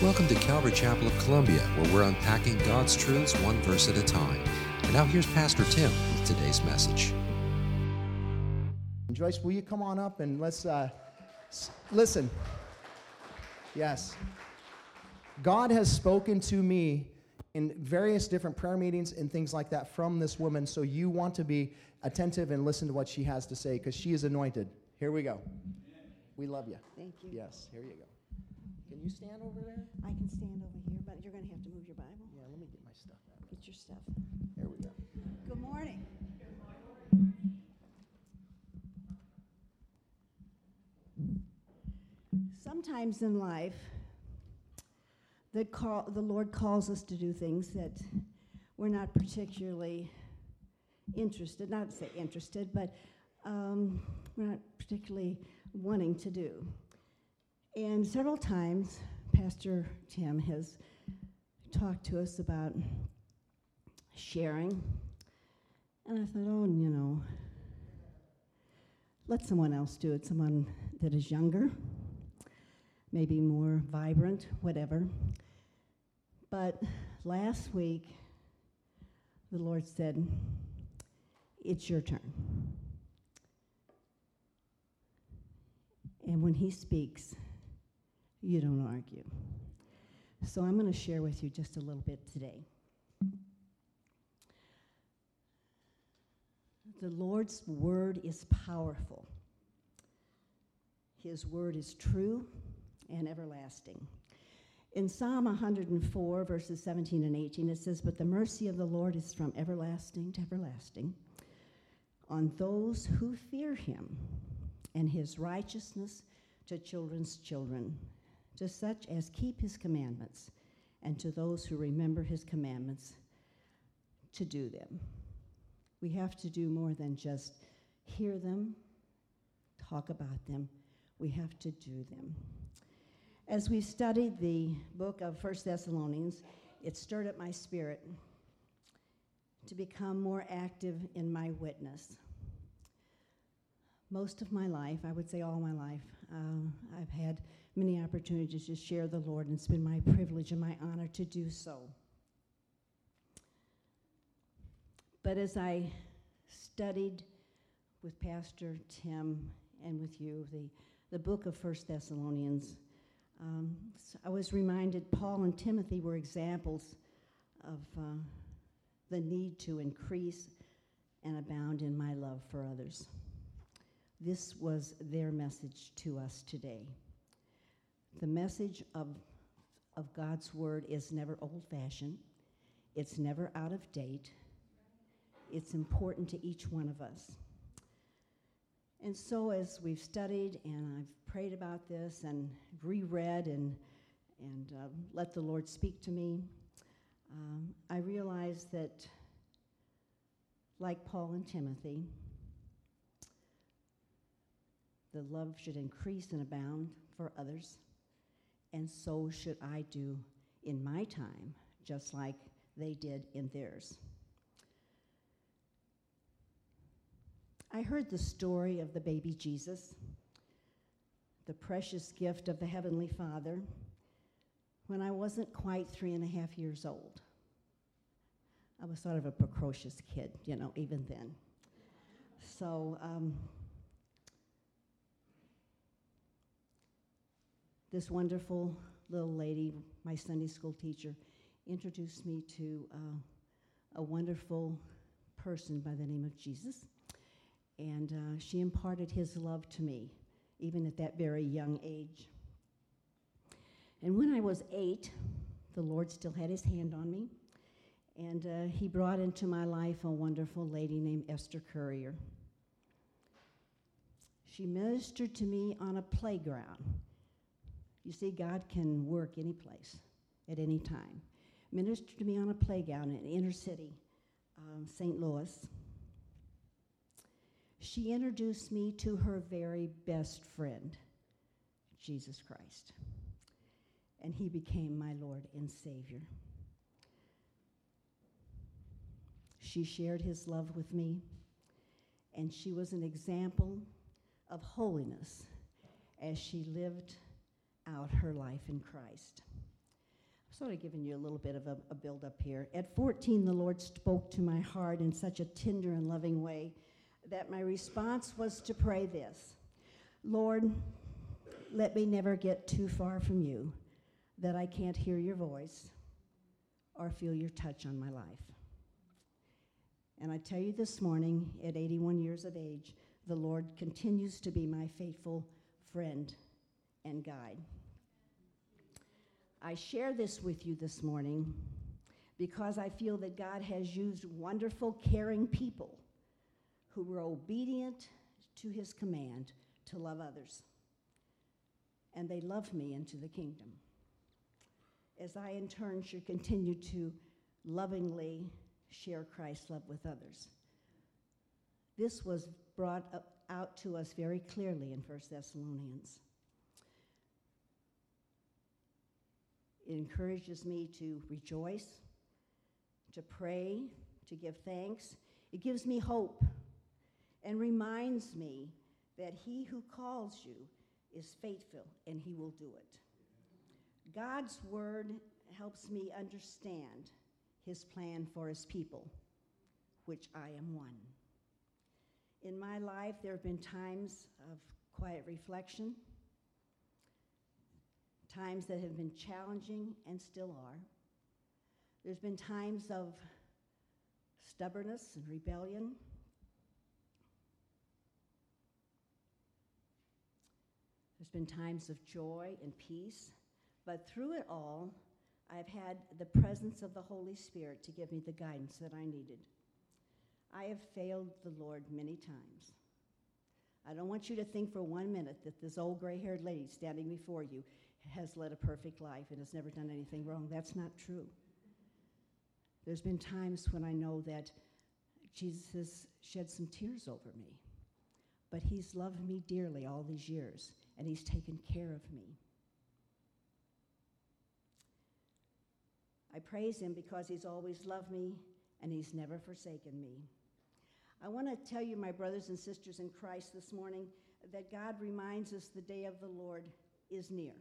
Welcome to Calvary Chapel of Columbia, where we're unpacking God's truths one verse at a time. And now here's Pastor Tim with today's message. Joyce, will you come on up and let's uh, s- listen? Yes. God has spoken to me in various different prayer meetings and things like that from this woman, so you want to be attentive and listen to what she has to say because she is anointed. Here we go. We love you. Thank you. Yes, here you go. Can you stand over there? I can stand over here, but you're going to have to move your Bible. Yeah, let me get my stuff out. Get your stuff. There we go. Good morning. Sometimes in life, the, call, the Lord calls us to do things that we're not particularly interested, not to say interested, but um, we're not particularly wanting to do. And several times, Pastor Tim has talked to us about sharing. And I thought, oh, you know, let someone else do it, someone that is younger, maybe more vibrant, whatever. But last week, the Lord said, It's your turn. And when He speaks, you don't argue. So I'm going to share with you just a little bit today. The Lord's word is powerful. His word is true and everlasting. In Psalm 104, verses 17 and 18, it says, But the mercy of the Lord is from everlasting to everlasting on those who fear him, and his righteousness to children's children, to such as keep his commandments, and to those who remember his commandments to do them. We have to do more than just hear them, talk about them. We have to do them. As we studied the book of First Thessalonians, it stirred up my spirit to become more active in my witness. Most of my life, I would say all my life, uh, I've had many opportunities to share the Lord, and it's been my privilege and my honor to do so. But as I studied with Pastor Tim and with you the, the book of First Thessalonians, um, s- I was reminded Paul and Timothy were examples of uh, the need to increase and abound in my love for others. This was their message to us today. The message of, of God's Word is never old fashioned, it's never out of date, it's important to each one of us. And so, as we've studied and I've prayed about this and reread and, and uh, let the Lord speak to me, um, I realized that, like Paul and Timothy, the love should increase and abound for others, and so should I do in my time, just like they did in theirs. I heard the story of the baby Jesus, the precious gift of the Heavenly Father, when I wasn't quite three and a half years old. I was sort of a precocious kid, you know, even then. So, um, this wonderful little lady, my Sunday school teacher, introduced me to uh, a wonderful person by the name of Jesus. And uh, she imparted his love to me, even at that very young age. And when I was eight, the Lord still had his hand on me. And uh, he brought into my life a wonderful lady named Esther Courier. She ministered to me on a playground. You see, God can work any place at any time. Ministered to me on a playground in inner city, um, St. Louis. She introduced me to her very best friend, Jesus Christ. And he became my Lord and Savior. She shared his love with me, and she was an example of holiness as she lived out her life in Christ. I'm sort of giving you a little bit of a, a build up here. At 14, the Lord spoke to my heart in such a tender and loving way that my response was to pray this Lord, let me never get too far from you that I can't hear your voice or feel your touch on my life. And I tell you this morning, at 81 years of age, the Lord continues to be my faithful friend and guide. I share this with you this morning because I feel that God has used wonderful, caring people who were obedient to his command to love others. And they love me into the kingdom. As I, in turn, should continue to lovingly share Christ's love with others. This was brought out to us very clearly in 1 Thessalonians. It encourages me to rejoice, to pray, to give thanks. It gives me hope and reminds me that he who calls you is faithful and he will do it. God's word helps me understand his plan for his people, which I am one. In my life, there have been times of quiet reflection times that have been challenging and still are. There's been times of stubbornness and rebellion. There's been times of joy and peace. But through it all, I've had the presence of the Holy Spirit to give me the guidance that I needed. I have failed the Lord many times. I don't want you to think for one minute that this old gray haired lady standing before you has led a perfect life and has never done anything wrong. That's not true. There's been times when I know that Jesus has shed some tears over me, but he's loved me dearly all these years, and he's taken care of me. I praise him because he's always loved me and he's never forsaken me. I want to tell you, my brothers and sisters in Christ, this morning that God reminds us the day of the Lord is near.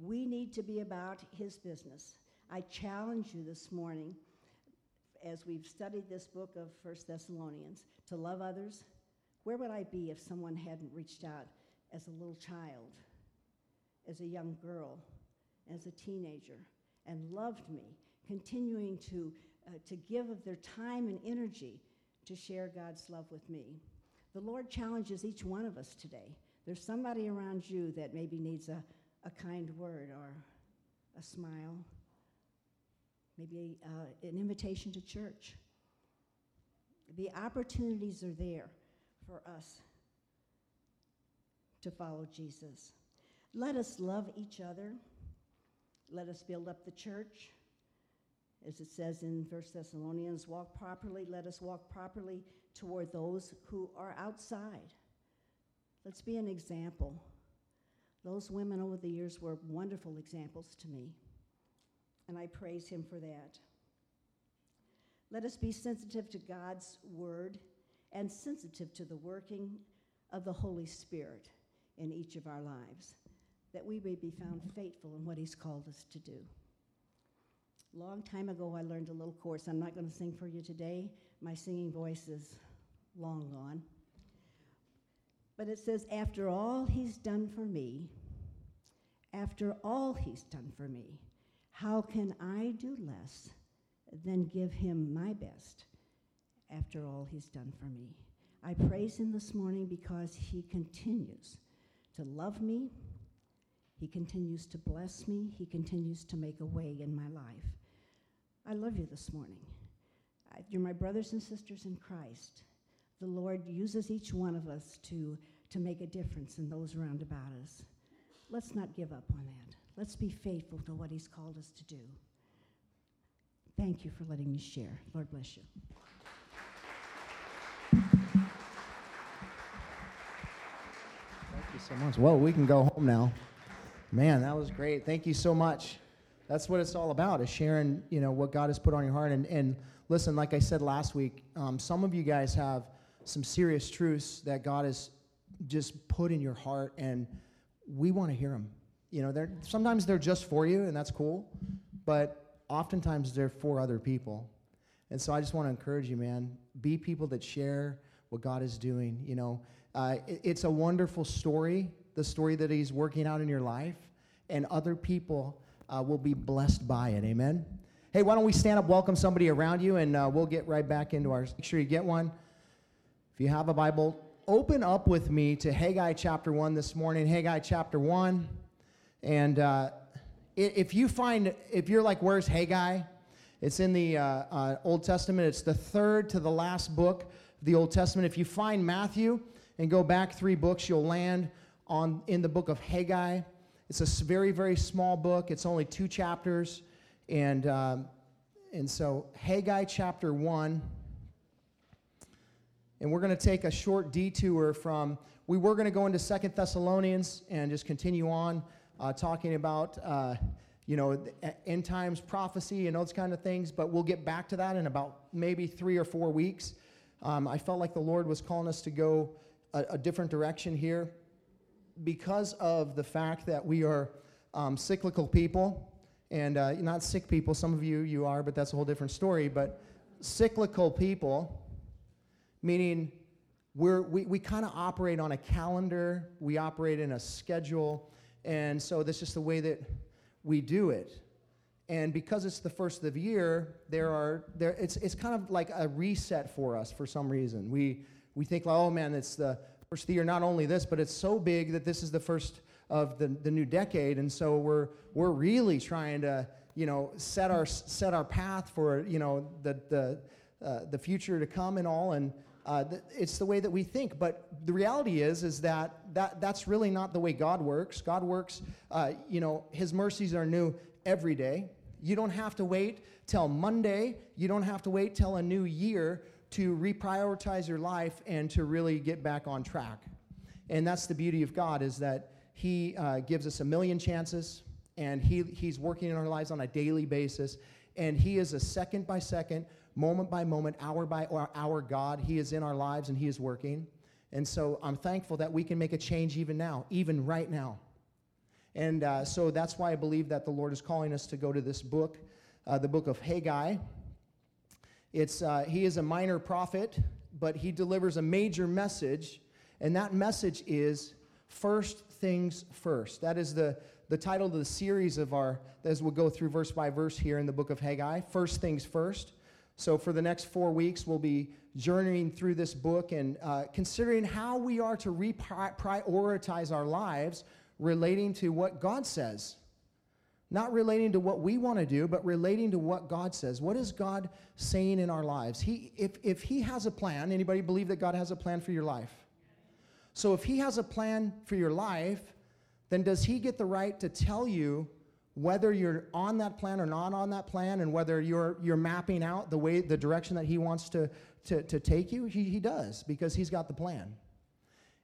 We need to be about his business. I challenge you this morning, as we've studied this book of First Thessalonians, to love others. Where would I be if someone hadn't reached out as a little child, as a young girl, as a teenager, and loved me, continuing to, uh, to give of their time and energy to share God's love with me? The Lord challenges each one of us today. There's somebody around you that maybe needs a, a kind word or a smile, maybe uh, an invitation to church. The opportunities are there for us to follow Jesus. Let us love each other. Let us build up the church. As it says in 1 Thessalonians, walk properly. Let us walk properly toward those who are outside. Let's be an example those women over the years were wonderful examples to me, and I praise him for that. Let us be sensitive to God's word and sensitive to the working of the Holy Spirit in each of our lives, that we may be found faithful in what he's called us to do. Long time ago, I learned a little course. I'm not going to sing for you today. My singing voice is long gone. But it says, After all he's done for me, after all he's done for me, how can I do less than give him my best after all he's done for me? I praise him this morning because he continues to love me, he continues to bless me, he continues to make a way in my life. I love you this morning. Uh, you're my brothers and sisters in Christ. The Lord uses each one of us to to make a difference in those around about us. Let's not give up on that. Let's be faithful to what He's called us to do. Thank you for letting me share. Lord bless you. Thank you so much. Well, we can go home now. Man, that was great. Thank you so much. That's what it's all about, is sharing, you know, what God has put on your heart. And, and listen, like I said last week, um, some of you guys have some serious truths that God has just put in your heart, and we want to hear them. you know, they're, sometimes they're just for you, and that's cool, but oftentimes they're for other people. And so I just want to encourage you, man, be people that share what God is doing. You know, uh, it, it's a wonderful story, the story that He's working out in your life, and other people uh, will be blessed by it. Amen. Hey, why don't we stand up, welcome somebody around you, and uh, we'll get right back into our. Make sure you get one. If you have a Bible, open up with me to Haggai chapter 1 this morning. Haggai chapter 1. And uh, if you find, if you're like, where's Haggai? It's in the uh, uh, Old Testament. It's the third to the last book of the Old Testament. If you find Matthew and go back three books, you'll land on in the book of Haggai. It's a very, very small book. It's only two chapters. And, um, and so, Haggai chapter 1. And we're going to take a short detour from, we were going to go into Second Thessalonians and just continue on uh, talking about, uh, you know, end times prophecy and those kind of things, but we'll get back to that in about maybe three or four weeks. Um, I felt like the Lord was calling us to go a, a different direction here because of the fact that we are um, cyclical people and uh, not sick people. Some of you, you are, but that's a whole different story. But cyclical people meaning we're, we, we kind of operate on a calendar, we operate in a schedule, and so this is the way that we do it. And because it's the first of the year, there are there it's it's kind of like a reset for us for some reason. We we think, oh man, it's the first of the year. Not only this, but it's so big that this is the first of the, the new decade, and so we're we're really trying to you know set our set our path for you know the the uh, the future to come and all and uh, it's the way that we think, but the reality is, is that, that that's really not the way God works. God works, uh, you know, His mercies are new every day. You don't have to wait till Monday. You don't have to wait till a new year to reprioritize your life and to really get back on track. And that's the beauty of God is that He uh, gives us a million chances, and he, He's working in our lives on a daily basis, and He is a second by second moment by moment, hour by hour, God. He is in our lives and He is working. And so I'm thankful that we can make a change even now, even right now. And uh, so that's why I believe that the Lord is calling us to go to this book, uh, the book of Haggai. It's, uh, he is a minor prophet, but he delivers a major message, and that message is first things first. That is the, the title of the series of our, as we'll go through verse by verse here in the book of Haggai. First things first. So, for the next four weeks, we'll be journeying through this book and uh, considering how we are to reprioritize our lives relating to what God says. Not relating to what we want to do, but relating to what God says. What is God saying in our lives? He, if, if He has a plan, anybody believe that God has a plan for your life? So, if He has a plan for your life, then does He get the right to tell you whether you're on that plan or not on that plan and whether you're, you're mapping out the way the direction that he wants to, to, to take you he, he does because he's got the plan.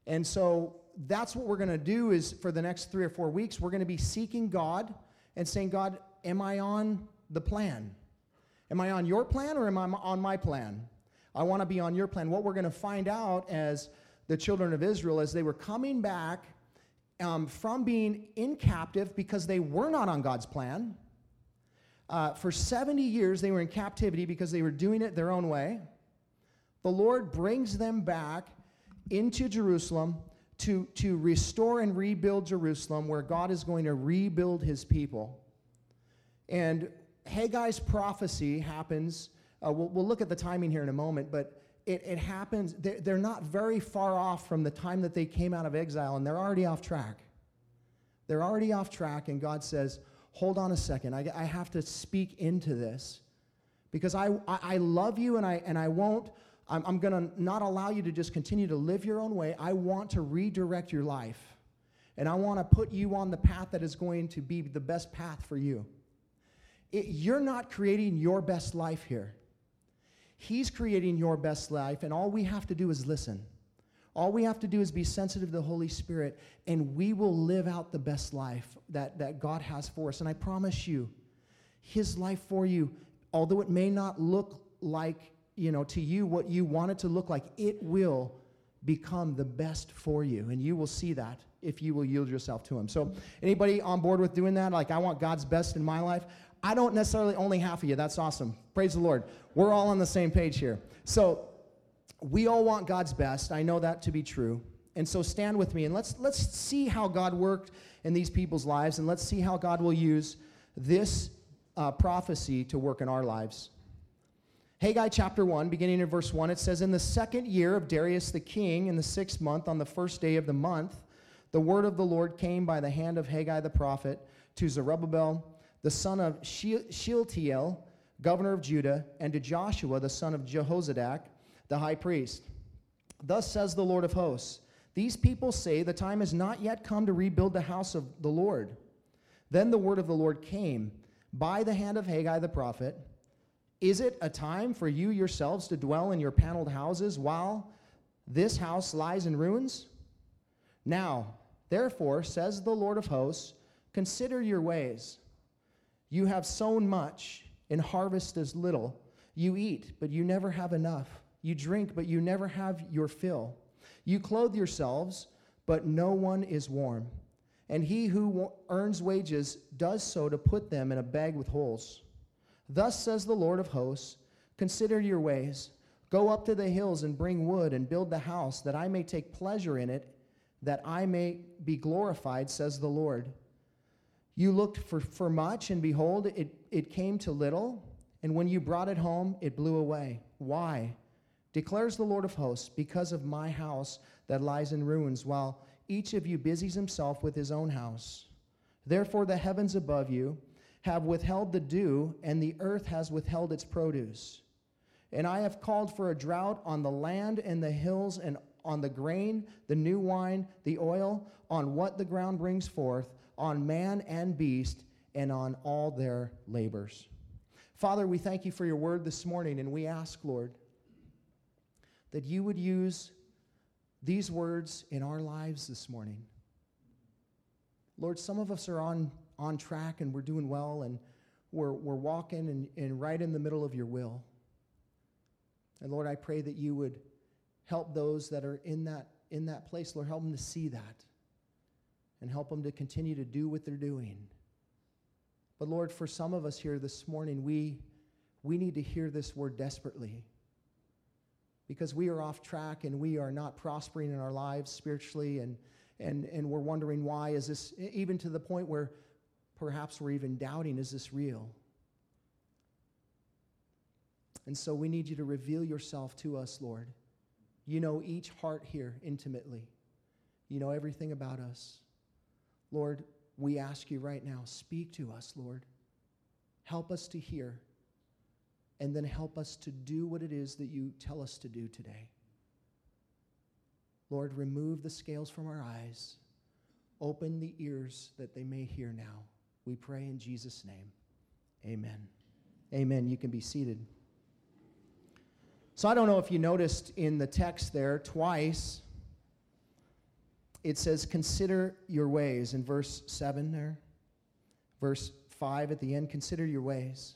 And so that's what we're going to do is for the next three or four weeks we're going to be seeking god and saying god am i on the plan? Am i on your plan or am i on my plan? I want to be on your plan. What we're going to find out as the children of israel as they were coming back um, from being in captive because they were not on God's plan. Uh, for 70 years, they were in captivity because they were doing it their own way. The Lord brings them back into Jerusalem to, to restore and rebuild Jerusalem, where God is going to rebuild his people. And Haggai's prophecy happens. Uh, we'll, we'll look at the timing here in a moment, but it, it happens, they're, they're not very far off from the time that they came out of exile, and they're already off track. They're already off track, and God says, Hold on a second. I, I have to speak into this because I, I, I love you and I, and I won't, I'm, I'm going to not allow you to just continue to live your own way. I want to redirect your life. And I want to put you on the path that is going to be the best path for you. It, you're not creating your best life here. He's creating your best life, and all we have to do is listen. All we have to do is be sensitive to the Holy Spirit, and we will live out the best life that, that God has for us. And I promise you, His life for you, although it may not look like, you know, to you what you want it to look like, it will become the best for you, and you will see that. if you will yield yourself to him. So, anybody on board with doing that? Like, I want God's best in my life. I don't necessarily only half of you. That's awesome. Praise the Lord. We're all on the same page here. So, we all want God's best. I know that to be true. And so stand with me and let's let's see how God worked in these people's lives and let's see how God will use this uh, prophecy to work in our lives. Haggai chapter 1, beginning in verse 1, it says, In the second year of Darius the king, in the sixth month, on the first day of the month, the word of the Lord came by the hand of Haggai the prophet to Zerubbabel, the son of Shealtiel, governor of Judah, and to Joshua, the son of Jehozadak, the high priest. Thus says the Lord of hosts These people say, The time has not yet come to rebuild the house of the Lord. Then the word of the Lord came by the hand of Haggai the prophet Is it a time for you yourselves to dwell in your paneled houses while this house lies in ruins? Now, therefore, says the Lord of hosts, consider your ways. You have sown much and harvest as little. You eat, but you never have enough. You drink, but you never have your fill. You clothe yourselves, but no one is warm. And he who earns wages does so to put them in a bag with holes. Thus says the Lord of hosts Consider your ways. Go up to the hills and bring wood and build the house, that I may take pleasure in it, that I may be glorified, says the Lord. You looked for, for much, and behold, it, it came to little, and when you brought it home, it blew away. Why? declares the Lord of hosts, because of my house that lies in ruins, while each of you busies himself with his own house. Therefore, the heavens above you have withheld the dew, and the earth has withheld its produce. And I have called for a drought on the land and the hills, and on the grain, the new wine, the oil, on what the ground brings forth, on man and beast, and on all their labors. Father, we thank you for your word this morning, and we ask, Lord, that you would use these words in our lives this morning. Lord, some of us are on, on track and we're doing well and we're, we're walking and, and right in the middle of your will. And Lord, I pray that you would help those that are in that, in that place. Lord, help them to see that and help them to continue to do what they're doing. But Lord, for some of us here this morning, we, we need to hear this word desperately. Because we are off track and we are not prospering in our lives spiritually and, and, and we're wondering why is this even to the point where perhaps we're even doubting is this real? And so we need you to reveal yourself to us lord. You know each heart here intimately. You know everything about us lord we ask you right now speak to us lord help us to hear and then help us to do what it is that you tell us to do today. Lord, remove the scales from our eyes, open the ears that they may hear now. We pray in Jesus' name. Amen. Amen. You can be seated. So I don't know if you noticed in the text there twice, it says, Consider your ways in verse 7 there. Verse 5 at the end, consider your ways.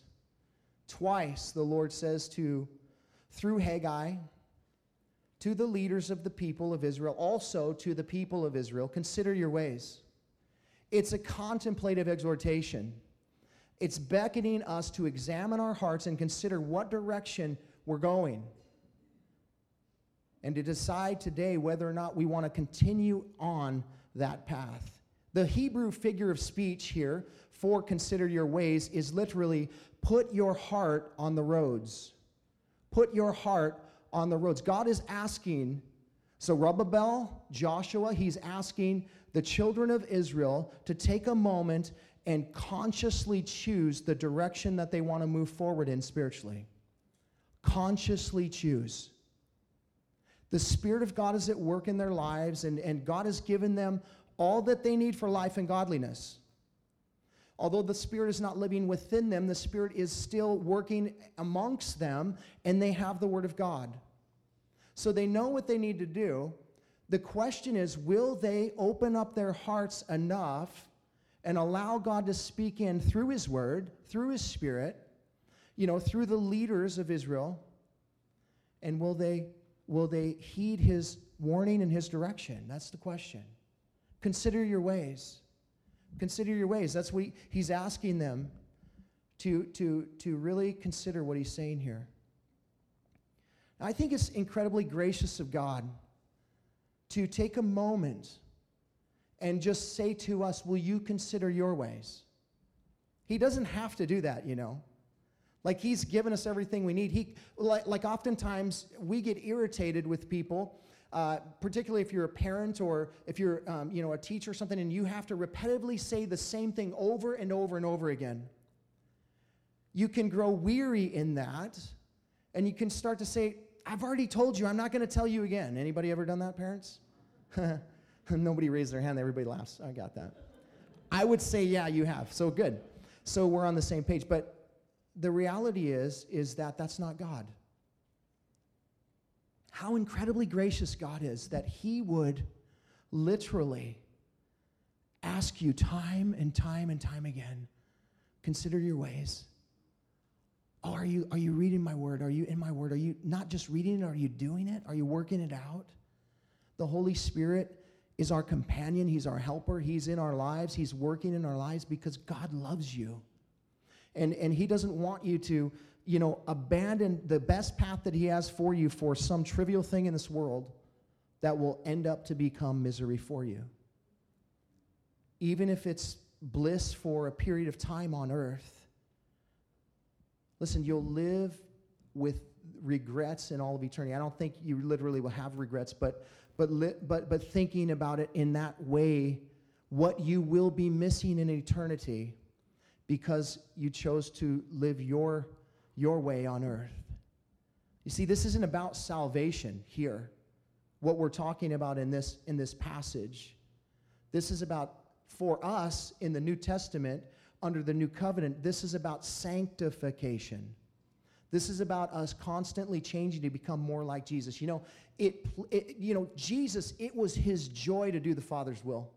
Twice the Lord says to, through Haggai, to the leaders of the people of Israel, also to the people of Israel, consider your ways. It's a contemplative exhortation. It's beckoning us to examine our hearts and consider what direction we're going. And to decide today whether or not we want to continue on that path. The Hebrew figure of speech here for consider your ways is literally Put your heart on the roads. Put your heart on the roads. God is asking, so Zerubbabel, Joshua, he's asking the children of Israel to take a moment and consciously choose the direction that they want to move forward in spiritually. Consciously choose. The Spirit of God is at work in their lives, and, and God has given them all that they need for life and godliness. Although the Spirit is not living within them, the Spirit is still working amongst them, and they have the Word of God. So they know what they need to do. The question is will they open up their hearts enough and allow God to speak in through His Word, through His Spirit, you know, through the leaders of Israel? And will they, will they heed His warning and His direction? That's the question. Consider your ways. Consider your ways. That's what he, he's asking them to, to, to really consider what he's saying here. I think it's incredibly gracious of God to take a moment and just say to us, Will you consider your ways? He doesn't have to do that, you know. Like he's given us everything we need. He, like, like oftentimes we get irritated with people, uh, particularly if you're a parent or if you're, um, you know, a teacher or something, and you have to repetitively say the same thing over and over and over again. You can grow weary in that, and you can start to say, I've already told you, I'm not going to tell you again. Anybody ever done that, parents? Nobody raised their hand, everybody laughs. I got that. I would say, yeah, you have. So good. So we're on the same page. But the reality is, is that that's not God. How incredibly gracious God is that He would literally ask you time and time and time again consider your ways Oh, are you, are you reading my word? Are you in my word? Are you not just reading it? Are you doing it? Are you working it out? The Holy Spirit is our companion. He's our helper. He's in our lives. He's working in our lives because God loves you. And, and He doesn't want you to, you know, abandon the best path that He has for you for some trivial thing in this world that will end up to become misery for you. Even if it's bliss for a period of time on earth, Listen, you'll live with regrets in all of eternity. I don't think you literally will have regrets, but but li- but but thinking about it in that way, what you will be missing in eternity because you chose to live your your way on earth. You see, this isn't about salvation here. What we're talking about in this in this passage. This is about for us in the New Testament under the new covenant, this is about sanctification. This is about us constantly changing to become more like Jesus. You know, it, it, you know, Jesus, it was his joy to do the Father's will.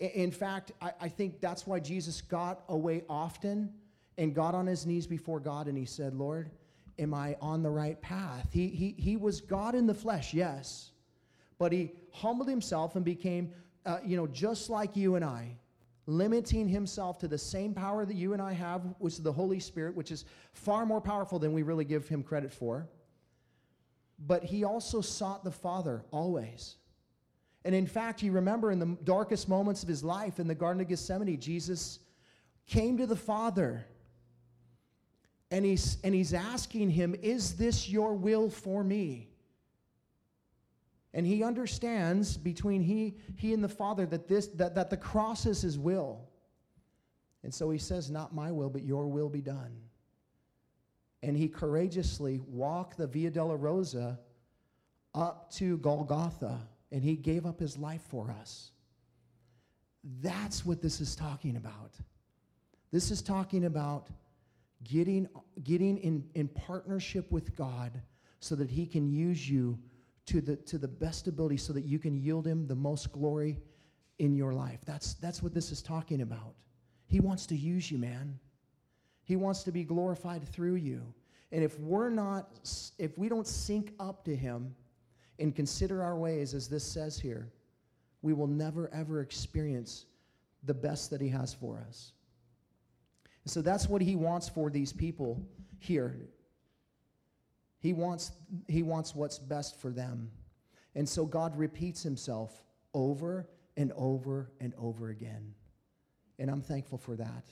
In fact, I, I think that's why Jesus got away often and got on his knees before God and he said, Lord, am I on the right path? He, he, he was God in the flesh, yes, but he humbled himself and became, uh, you know, just like you and I limiting himself to the same power that you and I have, which is the Holy Spirit, which is far more powerful than we really give him credit for. But he also sought the Father always. And in fact, you remember in the darkest moments of his life in the Garden of Gethsemane, Jesus came to the Father and he's, and he's asking him, Is this your will for me? And he understands between he, he and the Father that, this, that, that the cross is his will. And so he says, Not my will, but your will be done. And he courageously walked the Via Dolorosa up to Golgotha, and he gave up his life for us. That's what this is talking about. This is talking about getting, getting in, in partnership with God so that he can use you to the, to the best ability so that you can yield him the most glory in your life. That's, that's what this is talking about. He wants to use you, man. He wants to be glorified through you. And if we're not, if we don't sync up to him and consider our ways, as this says here, we will never ever experience the best that he has for us. And so that's what he wants for these people here he wants, he wants what's best for them. And so God repeats himself over and over and over again. And I'm thankful for that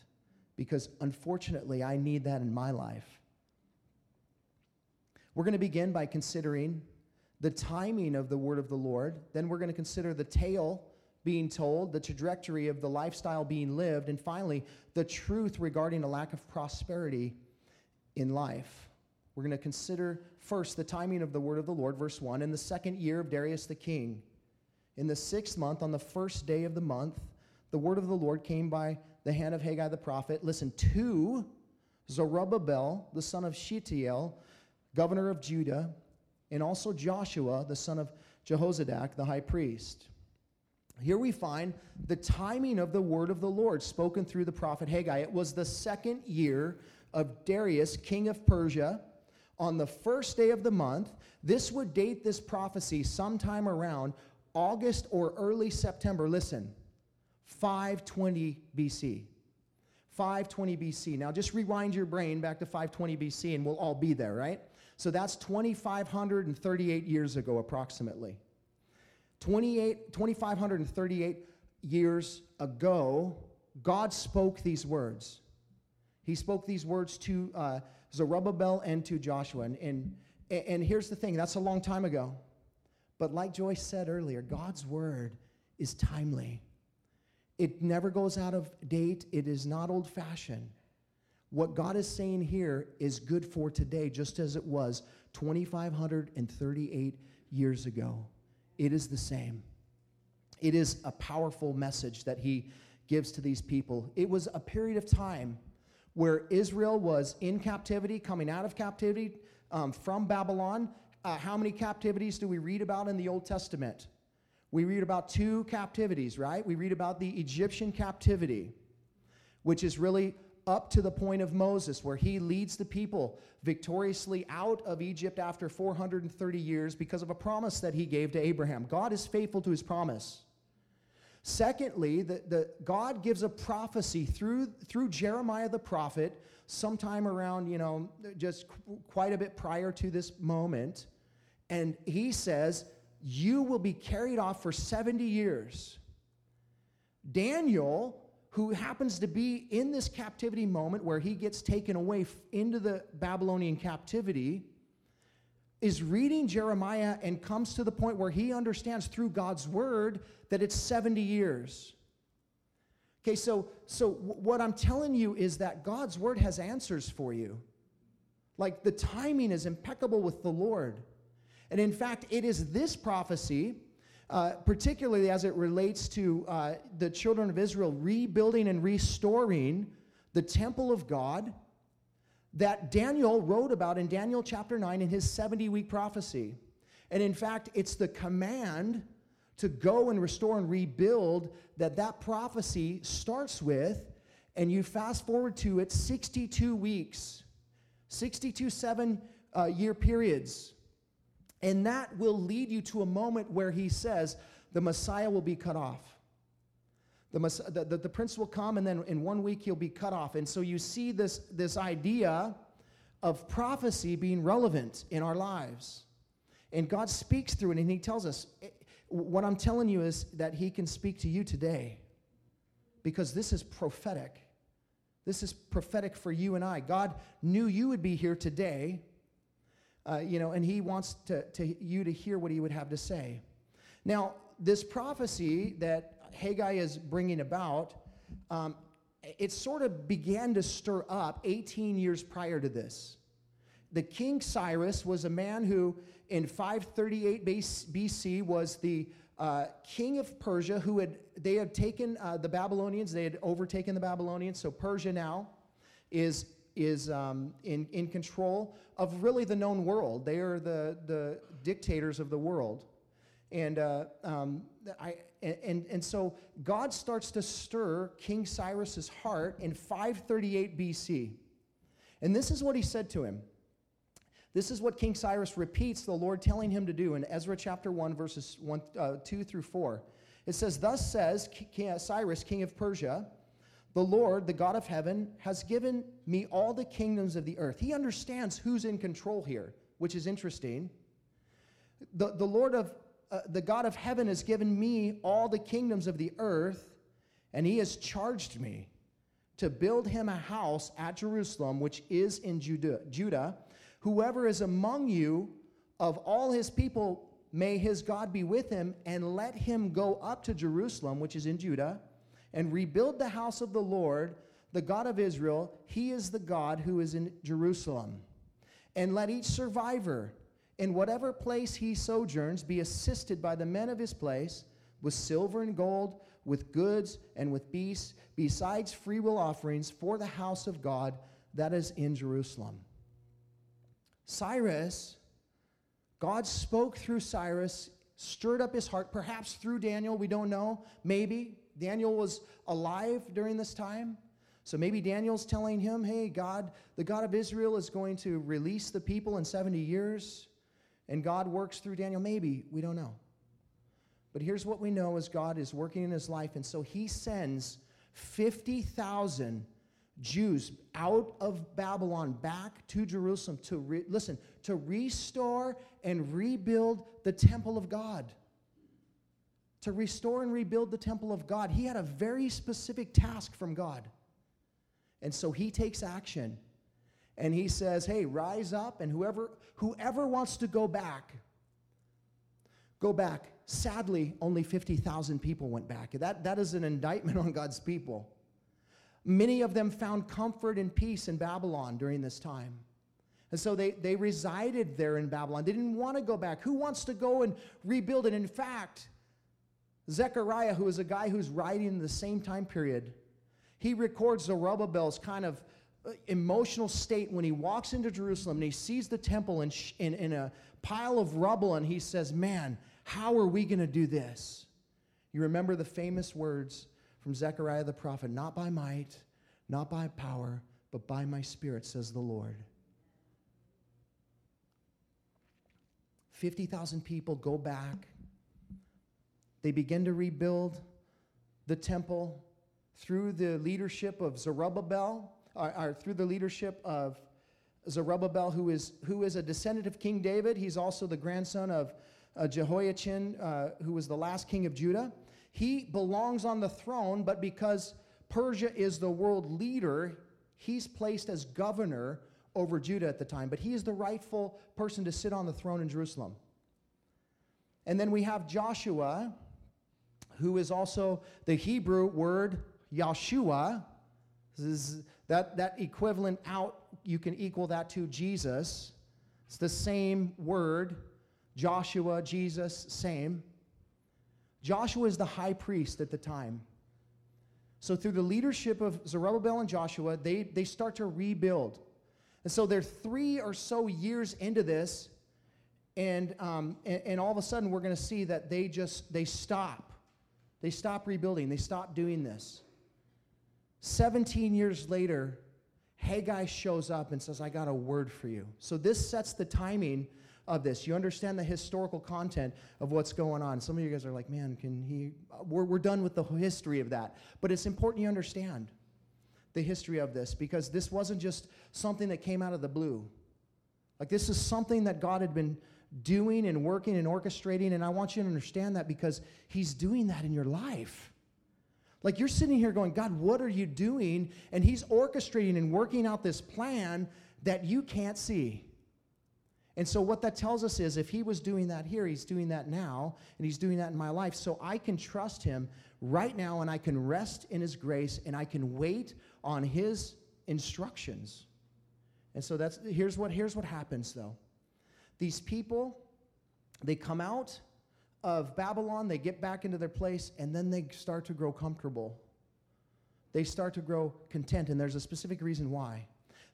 because unfortunately, I need that in my life. We're going to begin by considering the timing of the word of the Lord. Then we're going to consider the tale being told, the trajectory of the lifestyle being lived, and finally, the truth regarding a lack of prosperity in life. We're going to consider first the timing of the word of the Lord, verse 1. In the second year of Darius the king, in the sixth month, on the first day of the month, the word of the Lord came by the hand of Haggai the prophet. Listen, to Zerubbabel, the son of Shealtiel, governor of Judah, and also Joshua, the son of Jehozadak, the high priest. Here we find the timing of the word of the Lord spoken through the prophet Haggai. It was the second year of Darius, king of Persia on the first day of the month. This would date this prophecy sometime around August or early September, listen, 520 BC. 520 BC. Now just rewind your brain back to 520 BC and we'll all be there, right? So that's 2,538 years ago, approximately. 28, 2,538 years ago, God spoke these words. He spoke these words to uh, Zerubbabel and to Joshua. And, and, and here's the thing that's a long time ago. But like Joyce said earlier, God's word is timely. It never goes out of date, it is not old fashioned. What God is saying here is good for today, just as it was 2,538 years ago. It is the same. It is a powerful message that He gives to these people. It was a period of time where Israel was in captivity, coming out of captivity um, from Babylon. Uh, how many captivities do we read about in the Old Testament? We read about two captivities, right? We read about the Egyptian captivity, which is really up to the point of Moses, where he leads the people victoriously out of Egypt after 430 years because of a promise that he gave to Abraham. God is faithful to his promise. Secondly, the, the, God gives a prophecy through, through Jeremiah the prophet, sometime around, you know, just qu- quite a bit prior to this moment. And he says, You will be carried off for 70 years. Daniel who happens to be in this captivity moment where he gets taken away into the Babylonian captivity, is reading Jeremiah and comes to the point where he understands through God's word that it's 70 years. Okay, so, so what I'm telling you is that God's word has answers for you. Like the timing is impeccable with the Lord. And in fact, it is this prophecy uh, particularly as it relates to uh, the children of Israel rebuilding and restoring the temple of God that Daniel wrote about in Daniel chapter 9 in his 70 week prophecy. And in fact, it's the command to go and restore and rebuild that that prophecy starts with. And you fast forward to it 62 weeks, 62 seven uh, year periods. And that will lead you to a moment where he says, the Messiah will be cut off. The, the, the, the, prince will come, and then in one week he'll be cut off. And so you see this, this idea of prophecy being relevant in our lives. And God speaks through it, and he tells us, eh, what I'm telling you is that he can speak to you today because this is prophetic. This is prophetic for you and I. God knew you would be here today uh, you know, and he wants to, to you to hear what he would have to say. Now, this prophecy that Haggai is bringing about, um, it sort of began to stir up 18 years prior to this. The king Cyrus was a man who, in 538 BC, was the uh, king of Persia, who had they had taken uh, the Babylonians, they had overtaken the Babylonians. So Persia now is is um, in, in control of really the known world. They are the, the dictators of the world. And, uh, um, I, and, and so God starts to stir King Cyrus's heart in 538 BC. And this is what he said to him. This is what King Cyrus repeats the Lord telling him to do in Ezra chapter 1, verses 1, uh, 2 through 4. It says, Thus says Cyrus, king of Persia, the Lord, the God of heaven, has given me all the kingdoms of the earth. He understands who's in control here, which is interesting. The, the Lord of uh, the God of heaven has given me all the kingdoms of the earth, and he has charged me to build him a house at Jerusalem, which is in Judah. Judah. Whoever is among you of all his people, may his God be with him, and let him go up to Jerusalem, which is in Judah and rebuild the house of the Lord, the God of Israel. He is the God who is in Jerusalem. And let each survivor, in whatever place he sojourns, be assisted by the men of his place with silver and gold, with goods and with beasts, besides freewill offerings for the house of God that is in Jerusalem. Cyrus, God spoke through Cyrus, stirred up his heart, perhaps through Daniel, we don't know, maybe. Daniel was alive during this time. So maybe Daniel's telling him, hey, God, the God of Israel is going to release the people in 70 years, and God works through Daniel. Maybe, we don't know. But here's what we know is God is working in his life. And so he sends 50,000 Jews out of Babylon back to Jerusalem to, re- listen, to restore and rebuild the temple of God. To restore and rebuild the temple of God. He had a very specific task from God. And so he takes action and he says, Hey, rise up, and whoever, whoever wants to go back, go back. Sadly, only 50,000 people went back. That, that is an indictment on God's people. Many of them found comfort and peace in Babylon during this time. And so they, they resided there in Babylon. They didn't want to go back. Who wants to go and rebuild it? In fact, Zechariah, who is a guy who's writing in the same time period, he records Zerubbabel's kind of uh, emotional state when he walks into Jerusalem and he sees the temple in, in, in a pile of rubble and he says, Man, how are we going to do this? You remember the famous words from Zechariah the prophet Not by might, not by power, but by my spirit, says the Lord. 50,000 people go back. They begin to rebuild the temple through the leadership of Zerubbabel, or, or, through the leadership of Zerubbabel, who is, who is a descendant of King David. He's also the grandson of uh, Jehoiachin, uh, who was the last king of Judah. He belongs on the throne, but because Persia is the world leader, he's placed as governor over Judah at the time. But he is the rightful person to sit on the throne in Jerusalem. And then we have Joshua, who is also the Hebrew word Yeshua. that, that equivalent out, you can equal that to Jesus. It's the same word. Joshua, Jesus, same. Joshua is the high priest at the time. So, through the leadership of Zerubbabel and Joshua, they, they start to rebuild. And so, they're three or so years into this, and, um, and, and all of a sudden, we're going to see that they just they stop. They stop rebuilding. They stop doing this. 17 years later, Haggai shows up and says, I got a word for you. So, this sets the timing of this. You understand the historical content of what's going on. Some of you guys are like, man, can he? We're, we're done with the history of that. But it's important you understand the history of this because this wasn't just something that came out of the blue. Like, this is something that God had been doing and working and orchestrating. And I want you to understand that because He's doing that in your life. Like, you're sitting here going, God, what are you doing? And He's orchestrating and working out this plan that you can't see. And so, what that tells us is if he was doing that here, he's doing that now, and he's doing that in my life. So, I can trust him right now, and I can rest in his grace, and I can wait on his instructions. And so, that's here's what, here's what happens though. These people, they come out of Babylon, they get back into their place, and then they start to grow comfortable. They start to grow content, and there's a specific reason why.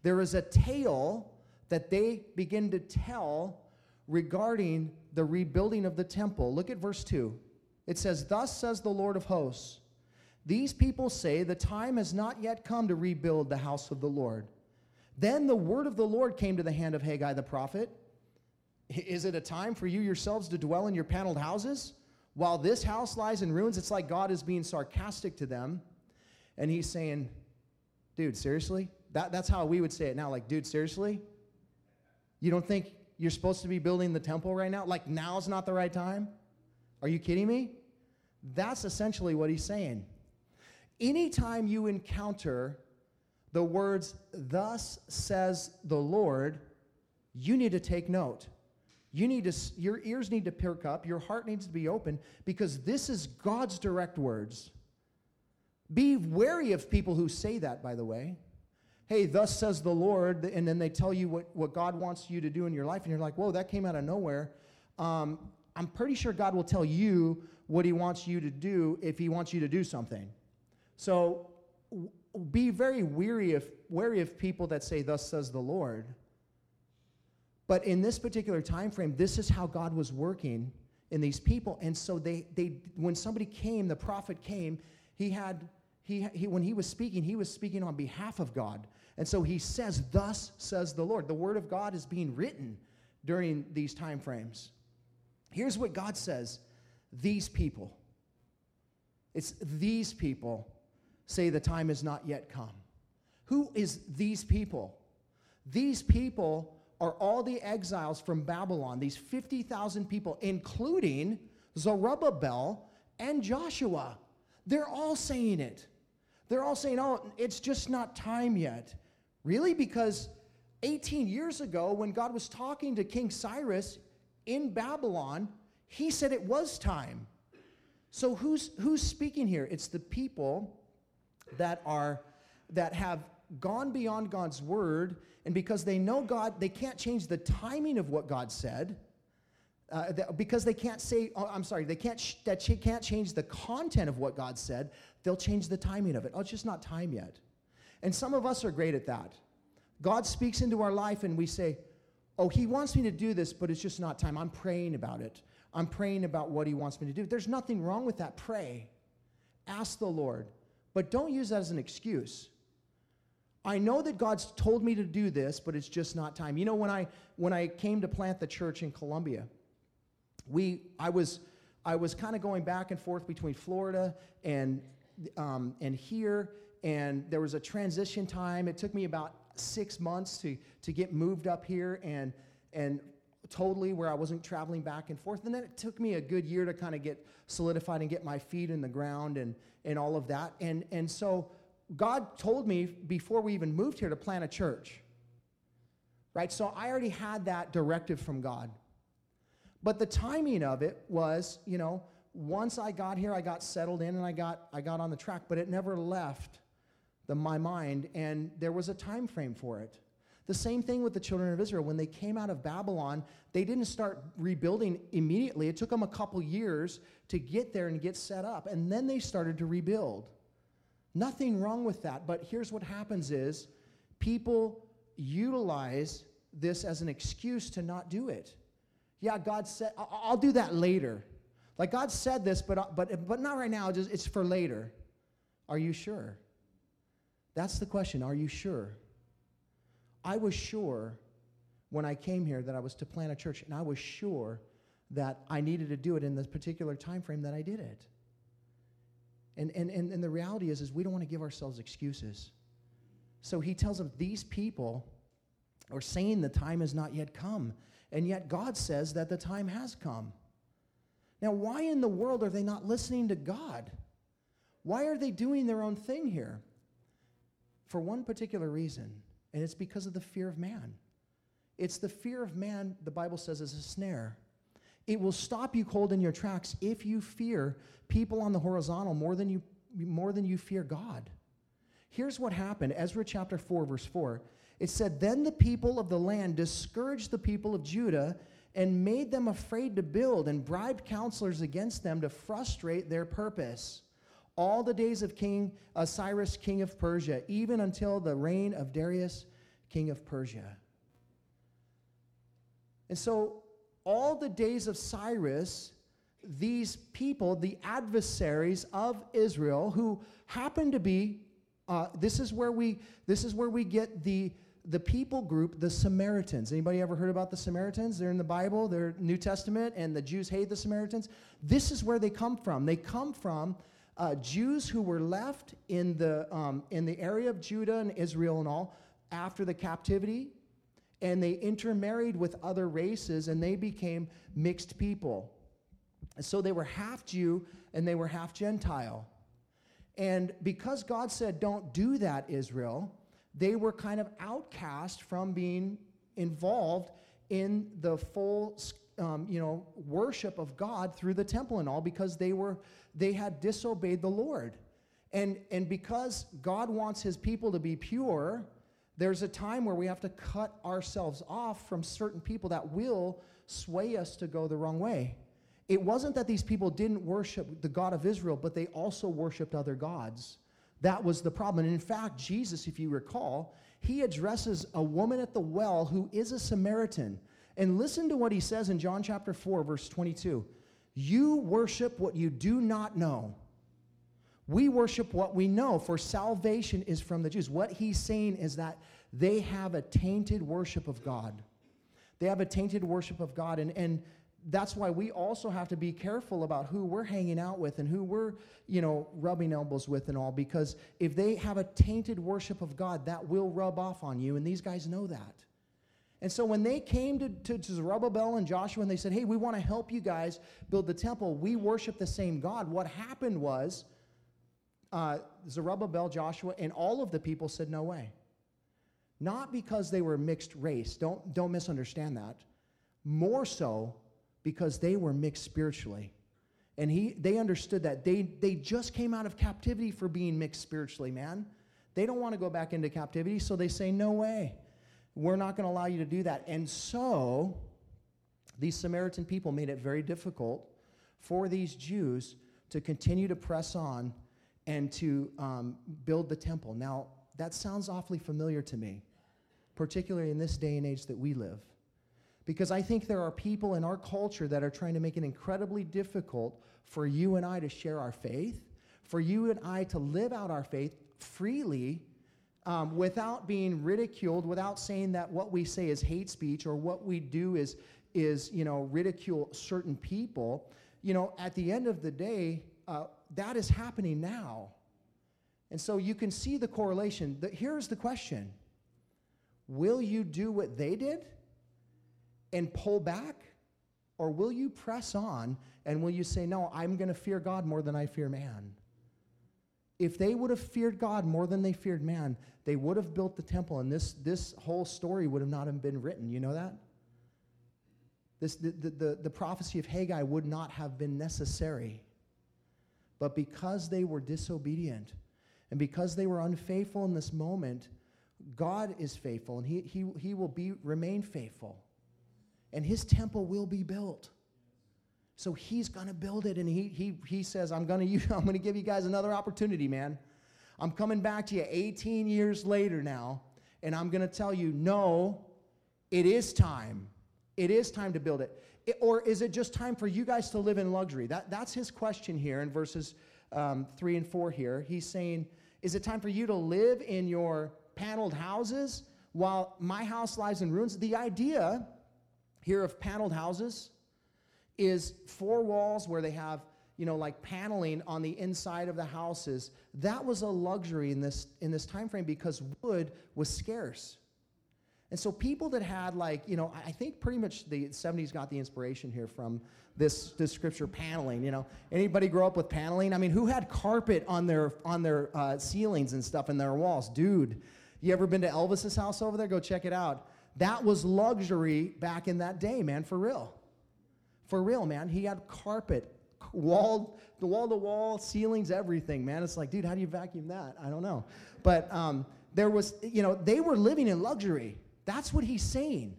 There is a tale that they begin to tell regarding the rebuilding of the temple. Look at verse 2. It says, Thus says the Lord of hosts, these people say, The time has not yet come to rebuild the house of the Lord. Then the word of the Lord came to the hand of Haggai the prophet. Is it a time for you yourselves to dwell in your paneled houses? While this house lies in ruins, it's like God is being sarcastic to them. And he's saying, Dude, seriously? That, that's how we would say it now. Like, dude, seriously? You don't think you're supposed to be building the temple right now? Like now's not the right time? Are you kidding me? That's essentially what he's saying. Anytime you encounter the words, Thus says the Lord, you need to take note. You need to, your ears need to perk up, your heart needs to be open, because this is God's direct words. Be wary of people who say that, by the way hey, thus says the Lord, and then they tell you what, what God wants you to do in your life, and you're like, whoa, that came out of nowhere. Um, I'm pretty sure God will tell you what He wants you to do if He wants you to do something. So w- be very weary of, wary of people that say, thus says the Lord. But in this particular time frame, this is how God was working in these people. And so they, they when somebody came, the prophet came, he had he, he, when he was speaking, he was speaking on behalf of God. And so he says, Thus says the Lord. The word of God is being written during these time frames. Here's what God says these people. It's these people say the time has not yet come. Who is these people? These people are all the exiles from Babylon, these 50,000 people, including Zerubbabel and Joshua. They're all saying it. They're all saying, oh, it's just not time yet. Really? Because 18 years ago, when God was talking to King Cyrus in Babylon, he said it was time. So who's who's speaking here? It's the people that are that have gone beyond God's word, and because they know God, they can't change the timing of what God said. Uh, that, because they can't say, oh, I'm sorry, they can't sh- that ch- can't change the content of what God said. They'll change the timing of it. Oh, it's just not time yet. And some of us are great at that. God speaks into our life, and we say, "Oh, He wants me to do this, but it's just not time." I'm praying about it. I'm praying about what He wants me to do. There's nothing wrong with that. Pray, ask the Lord, but don't use that as an excuse. I know that God's told me to do this, but it's just not time. You know, when I when I came to plant the church in Columbia, we I was I was kind of going back and forth between Florida and um, and here, and there was a transition time. It took me about six months to to get moved up here and and totally where I wasn't traveling back and forth. And then it took me a good year to kind of get solidified and get my feet in the ground and and all of that. And and so God told me before we even moved here to plant a church. Right? So I already had that directive from God. But the timing of it was, you know, once I got here, I got settled in and I got I got on the track, but it never left the, my mind and there was a time frame for it. The same thing with the children of Israel. When they came out of Babylon, they didn't start rebuilding immediately. It took them a couple years to get there and get set up, and then they started to rebuild. Nothing wrong with that, but here's what happens is people utilize this as an excuse to not do it. Yeah, God said, I'll do that later. Like God said this, but, uh, but, but not right now, just, it's for later. Are you sure? That's the question. Are you sure? I was sure when I came here that I was to plant a church, and I was sure that I needed to do it in this particular time frame that I did it. And, and, and, and the reality is, is we don't want to give ourselves excuses. So he tells them, these people are saying the time has not yet come. And yet God says that the time has come. Now, why in the world are they not listening to God? Why are they doing their own thing here? For one particular reason, and it's because of the fear of man. It's the fear of man, the Bible says, is a snare. It will stop you cold in your tracks if you fear people on the horizontal more than you, more than you fear God. Here's what happened Ezra chapter 4, verse 4. It said, Then the people of the land discouraged the people of Judah and made them afraid to build and bribed counselors against them to frustrate their purpose. All the days of King uh, Cyrus, king of Persia, even until the reign of Darius, king of Persia. And so, all the days of Cyrus, these people, the adversaries of Israel, who happen to be, uh, this is where we, this is where we get the the people group, the Samaritans. Anybody ever heard about the Samaritans? They're in the Bible, they're New Testament, and the Jews hate the Samaritans. This is where they come from. They come from uh, Jews who were left in the, um, in the area of Judah and Israel and all after the captivity, and they intermarried with other races and they became mixed people. So they were half Jew and they were half Gentile. And because God said, don't do that, Israel, they were kind of outcast from being involved in the full um, you know worship of god through the temple and all because they were they had disobeyed the lord and and because god wants his people to be pure there's a time where we have to cut ourselves off from certain people that will sway us to go the wrong way it wasn't that these people didn't worship the god of israel but they also worshiped other gods that was the problem. And in fact, Jesus, if you recall, he addresses a woman at the well who is a Samaritan. And listen to what he says in John chapter 4, verse 22. You worship what you do not know. We worship what we know, for salvation is from the Jews. What he's saying is that they have a tainted worship of God. They have a tainted worship of God. And, and that's why we also have to be careful about who we're hanging out with and who we're, you know, rubbing elbows with and all, because if they have a tainted worship of God, that will rub off on you, and these guys know that. And so when they came to, to, to Zerubbabel and Joshua and they said, hey, we want to help you guys build the temple, we worship the same God, what happened was uh, Zerubbabel, Joshua, and all of the people said, no way. Not because they were mixed race, don't, don't misunderstand that. More so because they were mixed spiritually. And he, they understood that. They, they just came out of captivity for being mixed spiritually, man. They don't want to go back into captivity, so they say, No way. We're not going to allow you to do that. And so, these Samaritan people made it very difficult for these Jews to continue to press on and to um, build the temple. Now, that sounds awfully familiar to me, particularly in this day and age that we live. Because I think there are people in our culture that are trying to make it incredibly difficult for you and I to share our faith, for you and I to live out our faith freely um, without being ridiculed, without saying that what we say is hate speech or what we do is, is you know, ridicule certain people. You know, at the end of the day, uh, that is happening now. And so you can see the correlation. The, here's the question Will you do what they did? and pull back? Or will you press on and will you say, No, I'm going to fear God more than I fear man? If they would have feared God more than they feared man, they would have built the temple, and this, this whole story would have not have been written. You know that? This, the, the, the, the prophecy of Haggai would not have been necessary. But because they were disobedient and because they were unfaithful in this moment, God is faithful and he, he, he will be, remain faithful and his temple will be built. So he's going to build it, and he, he, he says, I'm going to I'm going to give you guys another opportunity, man. I'm coming back to you 18 years later now, and I'm going to tell you, no, it is time. It is time to build it. Or is it just time for you guys to live in luxury? That, that's his question here in verses um, 3 and 4 here. He's saying, Is it time for you to live in your paneled houses while my house lies in ruins? The idea here of paneled houses is four walls where they have you know like paneling on the inside of the houses that was a luxury in this in this time frame because wood was scarce and so people that had like you know i think pretty much the 70s got the inspiration here from this, this scripture paneling you know anybody grow up with paneling i mean who had carpet on their on their uh, ceilings and stuff in their walls dude you ever been to elvis's house over there go check it out that was luxury back in that day, man, for real. For real, man. He had carpet, wall, the wall to wall, ceilings, everything, man. It's like, dude, how do you vacuum that? I don't know. But um, there was, you know, they were living in luxury. That's what he's saying.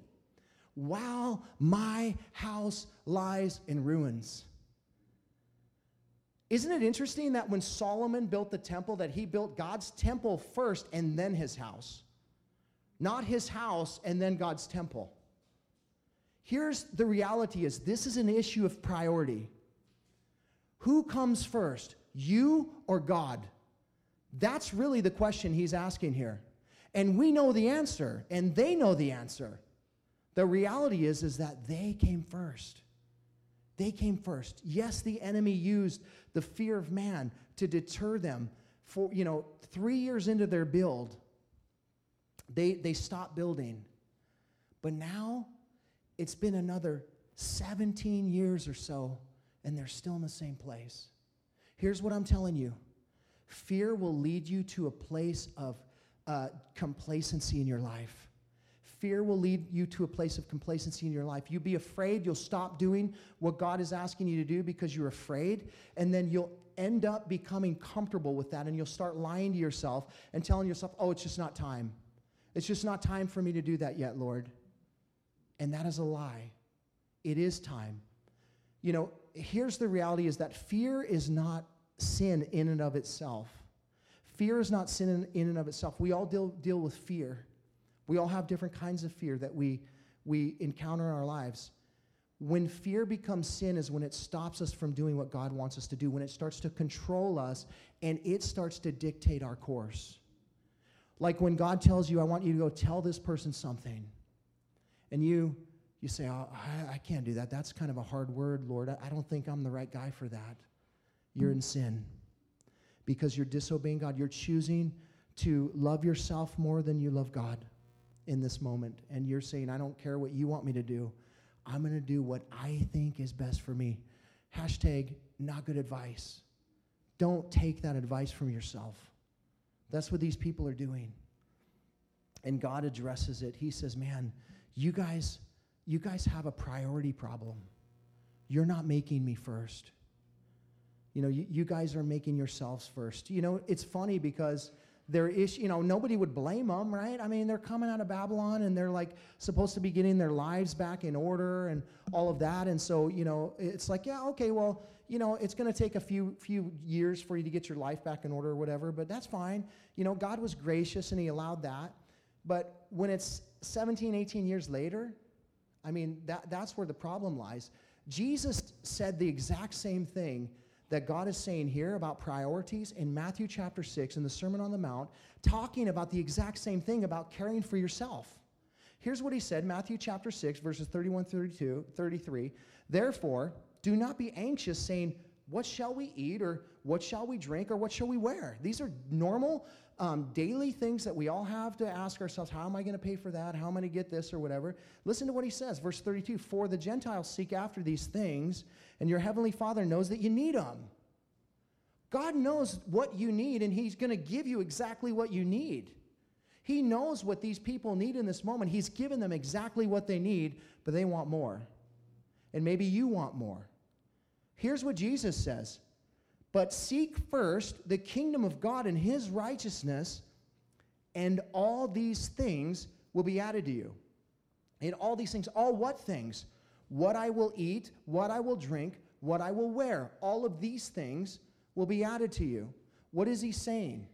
While my house lies in ruins. Isn't it interesting that when Solomon built the temple, that he built God's temple first and then his house? not his house and then God's temple. Here's the reality is this is an issue of priority. Who comes first, you or God? That's really the question he's asking here. And we know the answer, and they know the answer. The reality is, is that they came first. They came first. Yes, the enemy used the fear of man to deter them for, you know, three years into their build they, they stopped building. But now it's been another 17 years or so, and they're still in the same place. Here's what I'm telling you fear will lead you to a place of uh, complacency in your life. Fear will lead you to a place of complacency in your life. You'll be afraid, you'll stop doing what God is asking you to do because you're afraid, and then you'll end up becoming comfortable with that, and you'll start lying to yourself and telling yourself, oh, it's just not time. It's just not time for me to do that yet, Lord. And that is a lie. It is time. You know, here's the reality is that fear is not sin in and of itself. Fear is not sin in, in and of itself. We all deal, deal with fear. We all have different kinds of fear that we, we encounter in our lives. When fear becomes sin is when it stops us from doing what God wants us to do, when it starts to control us and it starts to dictate our course. Like when God tells you, I want you to go tell this person something, and you, you say, oh, I, I, can't do that. That's kind of a hard word, Lord. I, I don't think I'm the right guy for that. You're in sin because you're disobeying God. You're choosing to love yourself more than you love God in this moment. And you're saying, I don't care what you want me to do. I'm going to do what I think is best for me. Hashtag not good advice. Don't take that advice from yourself. That's what these people are doing. And God addresses it. He says, Man, you guys, you guys have a priority problem. You're not making me first. You know, you, you guys are making yourselves first. You know, it's funny because their issue, you know, nobody would blame them, right? I mean, they're coming out of Babylon and they're like supposed to be getting their lives back in order and all of that. And so, you know, it's like, yeah, okay, well, you know, it's going to take a few few years for you to get your life back in order or whatever, but that's fine. You know, God was gracious and he allowed that. But when it's 17, 18 years later, I mean, that, that's where the problem lies. Jesus said the exact same thing that God is saying here about priorities in Matthew chapter 6 in the Sermon on the Mount, talking about the exact same thing about caring for yourself. Here's what he said Matthew chapter 6, verses 31 32, 33. Therefore, do not be anxious, saying, What shall we eat, or what shall we drink, or what shall we wear? These are normal um, daily things that we all have to ask ourselves how am I going to pay for that? How am I going to get this or whatever? Listen to what he says, verse 32 For the Gentiles seek after these things, and your heavenly Father knows that you need them. God knows what you need, and he's going to give you exactly what you need. He knows what these people need in this moment. He's given them exactly what they need, but they want more. And maybe you want more. Here's what Jesus says but seek first the kingdom of God and his righteousness, and all these things will be added to you. And all these things, all what things? What I will eat, what I will drink, what I will wear. All of these things will be added to you. What is he saying?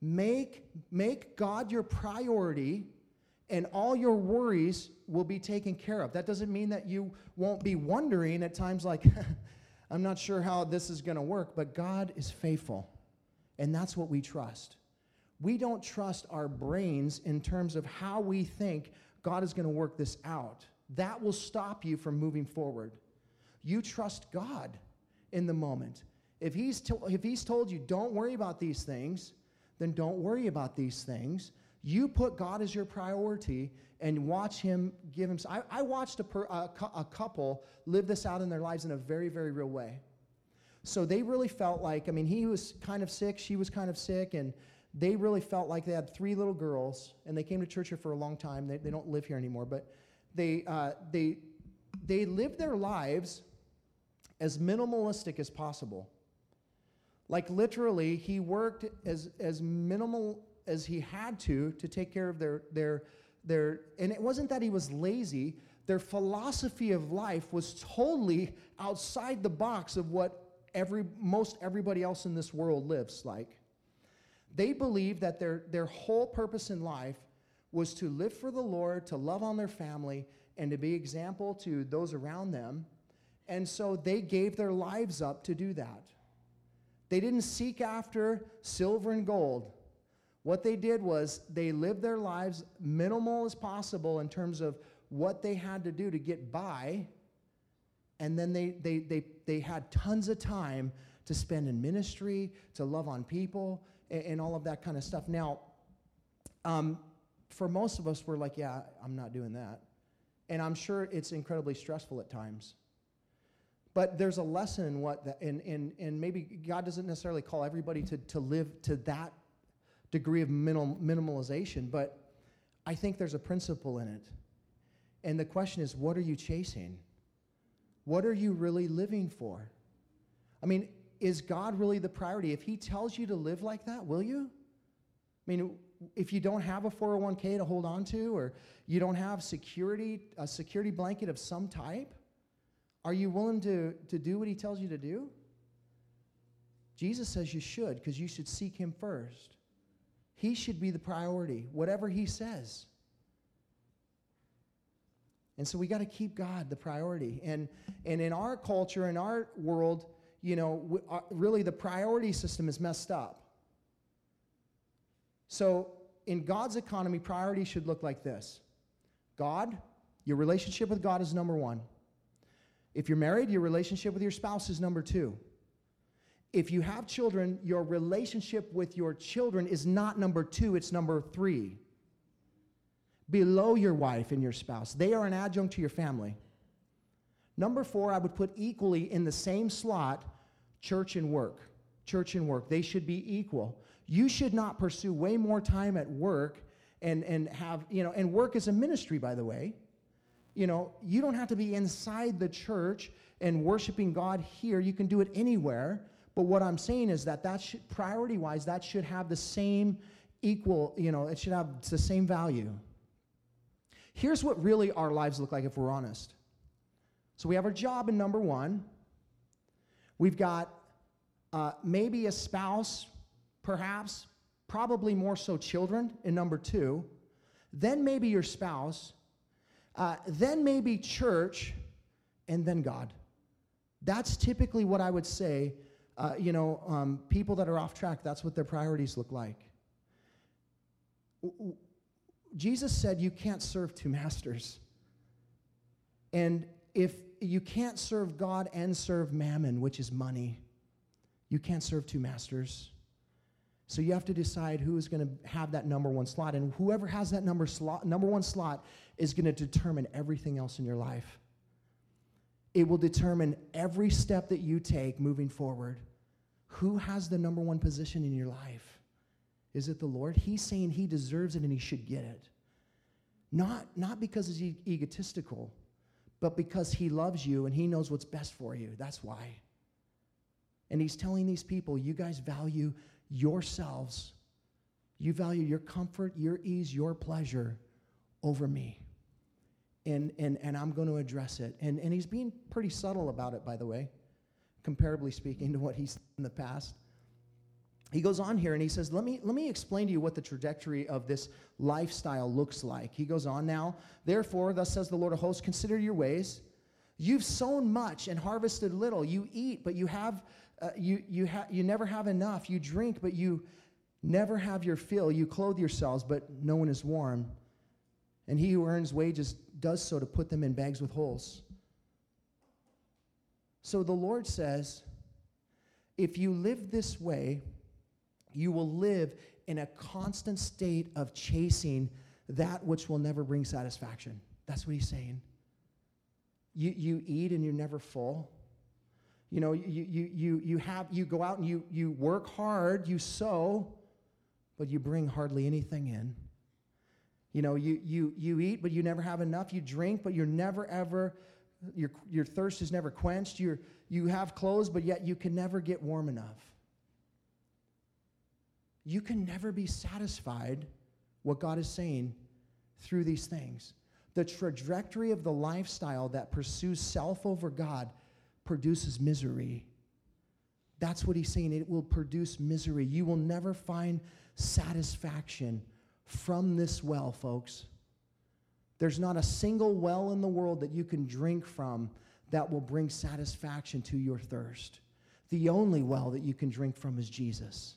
Make, make God your priority, and all your worries will be taken care of. That doesn't mean that you won't be wondering at times like, I'm not sure how this is going to work, but God is faithful. And that's what we trust. We don't trust our brains in terms of how we think God is going to work this out. That will stop you from moving forward. You trust God in the moment. If he's, to, if he's told you, don't worry about these things, then don't worry about these things. You put God as your priority and watch Him give Him. I, I watched a, per, a, a couple live this out in their lives in a very, very real way. So they really felt like, I mean, he was kind of sick, she was kind of sick, and they really felt like they had three little girls, and they came to church here for a long time. They, they don't live here anymore, but they, uh, they, they lived their lives as minimalistic as possible. Like literally, he worked as, as minimal as he had to to take care of their, their, their, and it wasn't that he was lazy, their philosophy of life was totally outside the box of what every, most everybody else in this world lives like. They believed that their, their whole purpose in life was to live for the Lord, to love on their family, and to be example to those around them. And so they gave their lives up to do that. They didn't seek after silver and gold. What they did was they lived their lives minimal as possible in terms of what they had to do to get by. And then they, they, they, they had tons of time to spend in ministry, to love on people, and, and all of that kind of stuff. Now, um, for most of us, we're like, yeah, I'm not doing that. And I'm sure it's incredibly stressful at times. But there's a lesson in what, that, and, and, and maybe God doesn't necessarily call everybody to, to live to that degree of minimal, minimalization, but I think there's a principle in it. And the question is, what are you chasing? What are you really living for? I mean, is God really the priority? If He tells you to live like that, will you? I mean, if you don't have a 401k to hold on to, or you don't have security, a security blanket of some type, are you willing to, to do what he tells you to do? Jesus says you should because you should seek him first. He should be the priority, whatever he says. And so we got to keep God the priority. And, and in our culture, in our world, you know, uh, really the priority system is messed up. So in God's economy, priority should look like this God, Your relationship with God is number one. If you're married, your relationship with your spouse is number two. If you have children, your relationship with your children is not number two, it's number three. Below your wife and your spouse, they are an adjunct to your family. Number four, I would put equally in the same slot church and work. Church and work. They should be equal. You should not pursue way more time at work and, and have, you know, and work is a ministry, by the way. You know, you don't have to be inside the church and worshiping God here. You can do it anywhere. But what I'm saying is that that should, priority wise, that should have the same equal, you know, it should have the same value. Here's what really our lives look like if we're honest. So we have our job in number one. We've got uh, maybe a spouse, perhaps, probably more so children in number two. Then maybe your spouse. Uh, then maybe church, and then God. That's typically what I would say. Uh, you know, um, people that are off track, that's what their priorities look like. Jesus said you can't serve two masters. And if you can't serve God and serve mammon, which is money. You can't serve two masters. So you have to decide who is going to have that number one slot. And whoever has that number, slot, number one slot is going to determine everything else in your life. It will determine every step that you take moving forward. Who has the number one position in your life? Is it the Lord? He's saying he deserves it and he should get it. Not, not because he's egotistical, but because He loves you and He knows what's best for you. That's why. And He's telling these people, you guys value yourselves. You value your comfort, your ease, your pleasure over me. And, and, and I'm going to address it. And, and he's being pretty subtle about it, by the way, comparably speaking to what he's in the past he goes on here and he says, let me, let me explain to you what the trajectory of this lifestyle looks like. He goes on now, therefore, thus says the Lord of hosts, consider your ways. You've sown much and harvested little. You eat, but you have uh, you you ha- you never have enough. You drink, but you never have your fill. You clothe yourselves, but no one is warm. And he who earns wages does so to put them in bags with holes. So the Lord says, if you live this way, you will live in a constant state of chasing that which will never bring satisfaction. That's what he's saying. You, you eat and you're never full. You know, you, you, you, you, have, you go out and you, you work hard, you sow, but you bring hardly anything in. You know, you, you, you eat, but you never have enough. You drink, but you're never, ever, your, your thirst is never quenched. You're, you have clothes, but yet you can never get warm enough you can never be satisfied what God is saying through these things. The trajectory of the lifestyle that pursues self over God produces misery. That's what he's saying. It will produce misery. You will never find satisfaction from this well, folks. There's not a single well in the world that you can drink from that will bring satisfaction to your thirst. The only well that you can drink from is Jesus.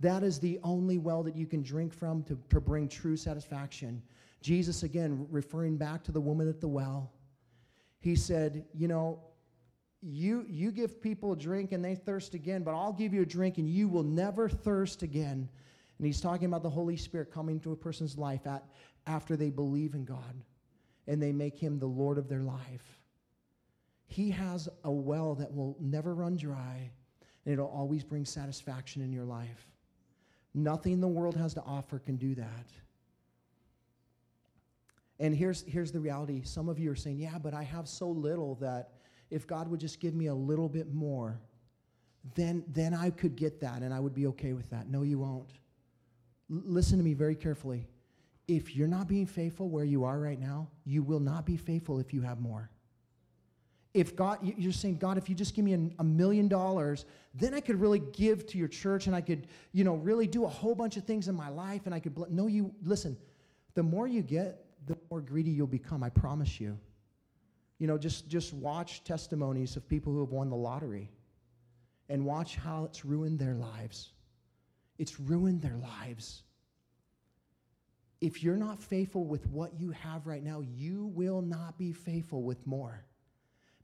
That is the only well that you can drink from to, to bring true satisfaction. Jesus, again, referring back to the woman at the well, he said, You know, you, you give people a drink and they thirst again, but I'll give you a drink and you will never thirst again. And he's talking about the Holy Spirit coming to a person's life at, after they believe in God and they make him the Lord of their life. He has a well that will never run dry and it'll always bring satisfaction in your life. Nothing the world has to offer can do that. And here's, here's the reality some of you are saying, yeah, but I have so little that if God would just give me a little bit more, then, then I could get that and I would be okay with that. No, you won't. Listen to me very carefully. If you're not being faithful where you are right now, you will not be faithful if you have more if God, you're saying, God, if you just give me a, a million dollars, then I could really give to your church and I could, you know, really do a whole bunch of things in my life and I could, bl-. no, you, listen, the more you get, the more greedy you'll become, I promise you. You know, just, just watch testimonies of people who have won the lottery and watch how it's ruined their lives. It's ruined their lives. If you're not faithful with what you have right now, you will not be faithful with more.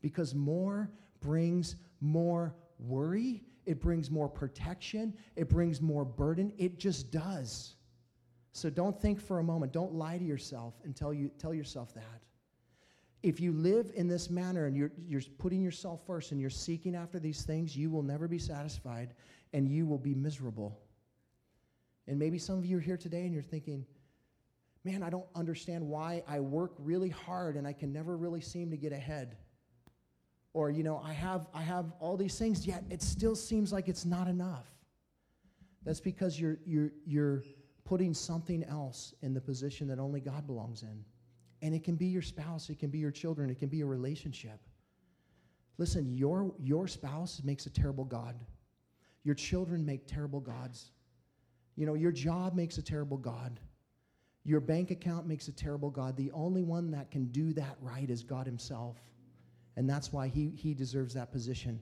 Because more brings more worry, it brings more protection, it brings more burden. It just does. So don't think for a moment, don't lie to yourself and tell, you, tell yourself that. If you live in this manner and you're, you're putting yourself first and you're seeking after these things, you will never be satisfied and you will be miserable. And maybe some of you are here today and you're thinking, man, I don't understand why I work really hard and I can never really seem to get ahead. Or, you know, I have, I have all these things, yet it still seems like it's not enough. That's because you're, you're, you're putting something else in the position that only God belongs in. And it can be your spouse, it can be your children, it can be a relationship. Listen, your, your spouse makes a terrible God. Your children make terrible gods. You know, your job makes a terrible God. Your bank account makes a terrible God. The only one that can do that right is God Himself. And that's why He, he deserves that position.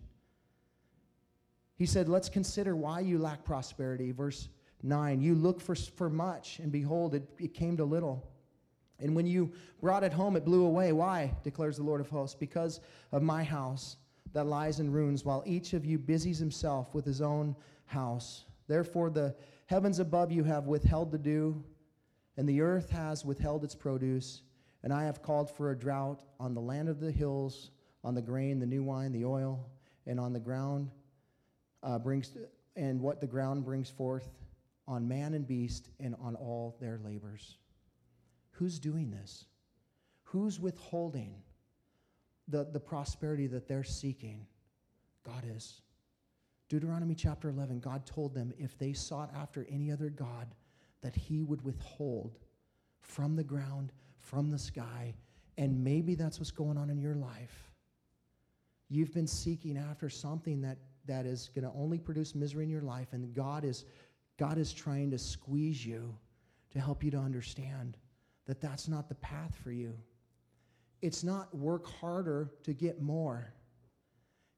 He said, Let's consider why you lack prosperity. Verse 9 You look for, for much, and behold, it, it came to little. And when you brought it home, it blew away. Why? declares the Lord of hosts. Because of my house that lies in ruins, while each of you busies himself with his own house. Therefore, the heavens above you have withheld the dew and the earth has withheld its produce, and I have called for a drought on the land of the hills, on the grain, the new wine, the oil, and on the ground uh, brings, and what the ground brings forth, on man and beast, and on all their labors. Who's doing this? Who's withholding the, the prosperity that they're seeking? God is. Deuteronomy chapter 11, God told them if they sought after any other God, that He would withhold from the ground, from the sky. And maybe that's what's going on in your life. You've been seeking after something that, that is going to only produce misery in your life, and God is, God is trying to squeeze you to help you to understand that that's not the path for you. It's not work harder to get more.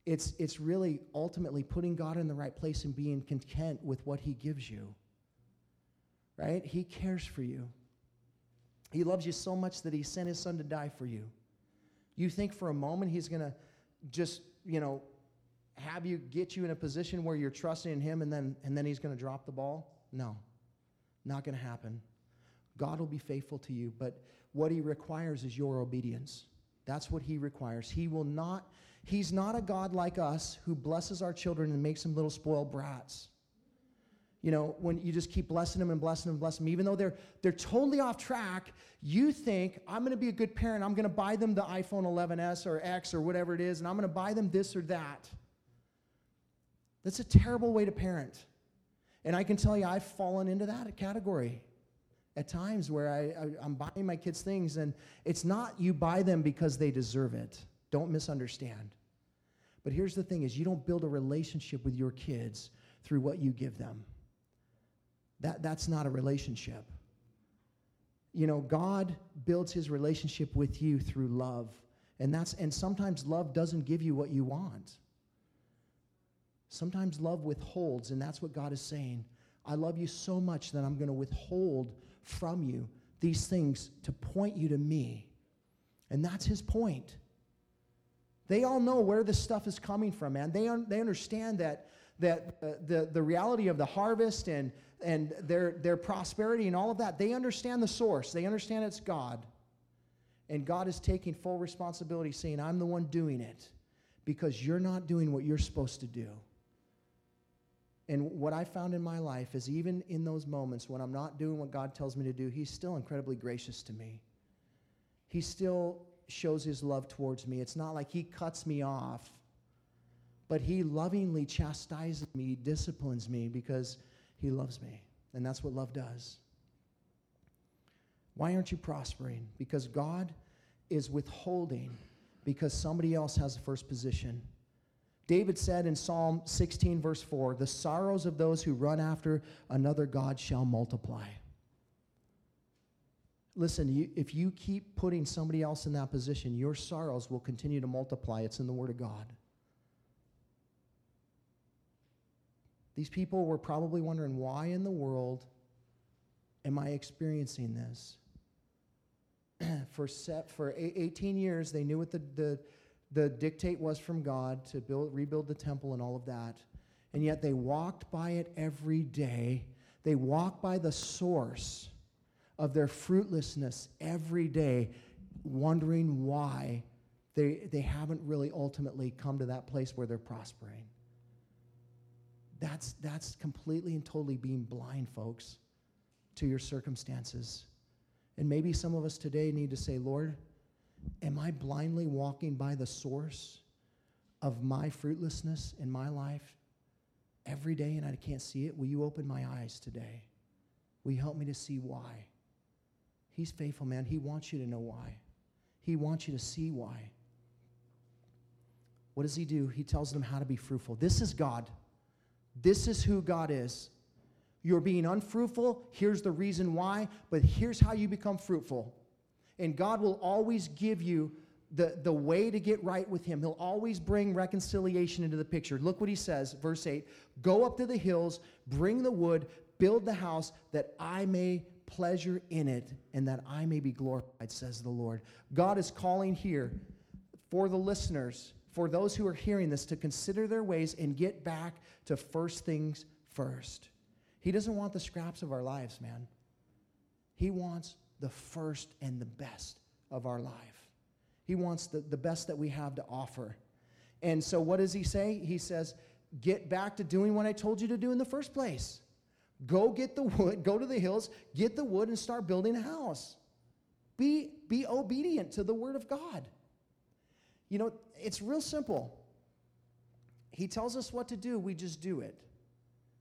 It's, it's really ultimately putting God in the right place and being content with what He gives you right? He cares for you. He loves you so much that he sent his son to die for you. You think for a moment he's going to just, you know, have you get you in a position where you're trusting in him and then and then he's going to drop the ball? No. Not going to happen. God will be faithful to you, but what he requires is your obedience. That's what he requires. He will not he's not a god like us who blesses our children and makes them little spoiled brats you know, when you just keep blessing them and blessing them and blessing them, even though they're, they're totally off track, you think, I'm going to be a good parent. I'm going to buy them the iPhone 11s or X or whatever it is, and I'm going to buy them this or that. That's a terrible way to parent. And I can tell you, I've fallen into that category at times where I, I, am buying my kids things, and it's not you buy them because they deserve it. Don't misunderstand. But here's the thing is you don't build a relationship with your kids through what you give them. That, that's not a relationship. You know, God builds his relationship with you through love. And that's and sometimes love doesn't give you what you want. Sometimes love withholds, and that's what God is saying. I love you so much that I'm going to withhold from you these things to point you to me. And that's his point. They all know where this stuff is coming from, man. They, un- they understand that, that uh, the, the reality of the harvest and and their, their prosperity and all of that, they understand the source. They understand it's God. And God is taking full responsibility, saying, I'm the one doing it because you're not doing what you're supposed to do. And what I found in my life is even in those moments when I'm not doing what God tells me to do, He's still incredibly gracious to me. He still shows His love towards me. It's not like He cuts me off, but He lovingly chastises me, disciplines me because he loves me. And that's what love does. Why aren't you prospering? Because God is withholding because somebody else has the first position. David said in Psalm 16, verse 4, The sorrows of those who run after another God shall multiply. Listen, you, if you keep putting somebody else in that position, your sorrows will continue to multiply. It's in the Word of God. These people were probably wondering why in the world Am I experiencing this? for, set, for 18 years, they knew what the, the, the dictate was from God to build, rebuild the temple and all of that. And yet they walked by it every day. They walked by the source of their fruitlessness every day, wondering why they, they haven't really ultimately come to that place where they're prospering. That's, that's completely and totally being blind, folks, to your circumstances. And maybe some of us today need to say, Lord, am I blindly walking by the source of my fruitlessness in my life every day and I can't see it? Will you open my eyes today? Will you help me to see why? He's faithful, man. He wants you to know why. He wants you to see why. What does he do? He tells them how to be fruitful. This is God. This is who God is. You're being unfruitful. Here's the reason why, but here's how you become fruitful. And God will always give you the, the way to get right with Him. He'll always bring reconciliation into the picture. Look what He says, verse 8 Go up to the hills, bring the wood, build the house, that I may pleasure in it and that I may be glorified, says the Lord. God is calling here for the listeners, for those who are hearing this, to consider their ways and get back to first things first. He doesn't want the scraps of our lives, man. He wants the first and the best of our life. He wants the, the best that we have to offer. And so, what does he say? He says, Get back to doing what I told you to do in the first place. Go get the wood, go to the hills, get the wood, and start building a house. Be, be obedient to the word of God. You know, it's real simple. He tells us what to do, we just do it.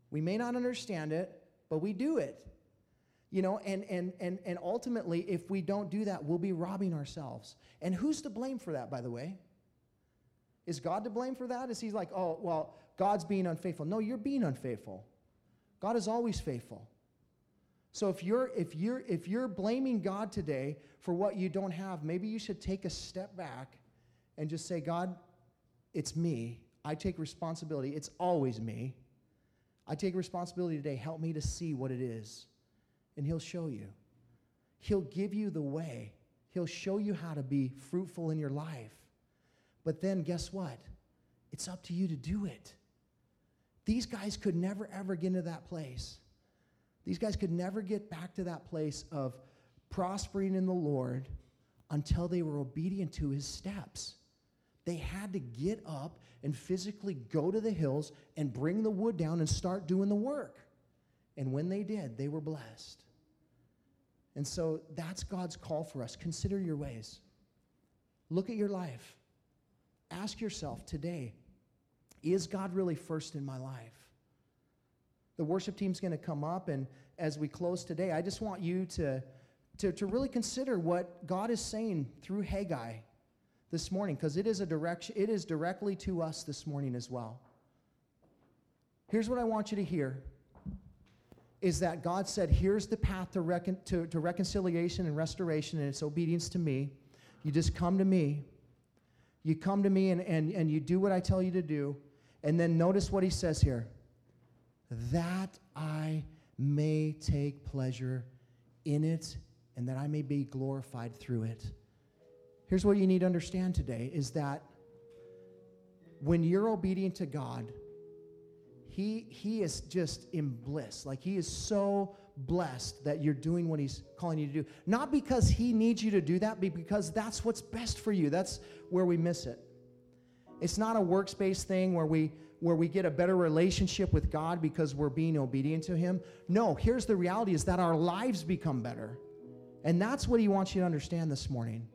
We may not understand it, but we do it. You know, and, and, and, and ultimately, if we don't do that, we'll be robbing ourselves. And who's to blame for that, by the way? Is God to blame for that? Is he like, oh, well, God's being unfaithful? No, you're being unfaithful. God is always faithful. So if you're if you're if you're blaming God today for what you don't have, maybe you should take a step back and just say, God, it's me. I take responsibility. It's always me. I take responsibility today. Help me to see what it is. And he'll show you. He'll give you the way. He'll show you how to be fruitful in your life. But then guess what? It's up to you to do it. These guys could never, ever get into that place. These guys could never get back to that place of prospering in the Lord until they were obedient to his steps. They had to get up and physically go to the hills and bring the wood down and start doing the work. And when they did, they were blessed. And so that's God's call for us. Consider your ways. Look at your life. Ask yourself today is God really first in my life? The worship team's going to come up, and as we close today, I just want you to, to, to really consider what God is saying through Haggai this morning, because it is a direction, it is directly to us this morning as well. Here's what I want you to hear is that God said, Here's the path to, recon- to, to reconciliation and restoration, and it's obedience to me. You just come to me. You come to me and, and, and you do what I tell you to do. And then notice what he says here that I may take pleasure in it and that I may be glorified through it. Here's what you need to understand today is that when you're obedient to God, he, he is just in bliss. Like he is so blessed that you're doing what he's calling you to do. Not because he needs you to do that, but because that's what's best for you. That's where we miss it. It's not a works-based thing where we where we get a better relationship with God because we're being obedient to him. No, here's the reality is that our lives become better. And that's what he wants you to understand this morning.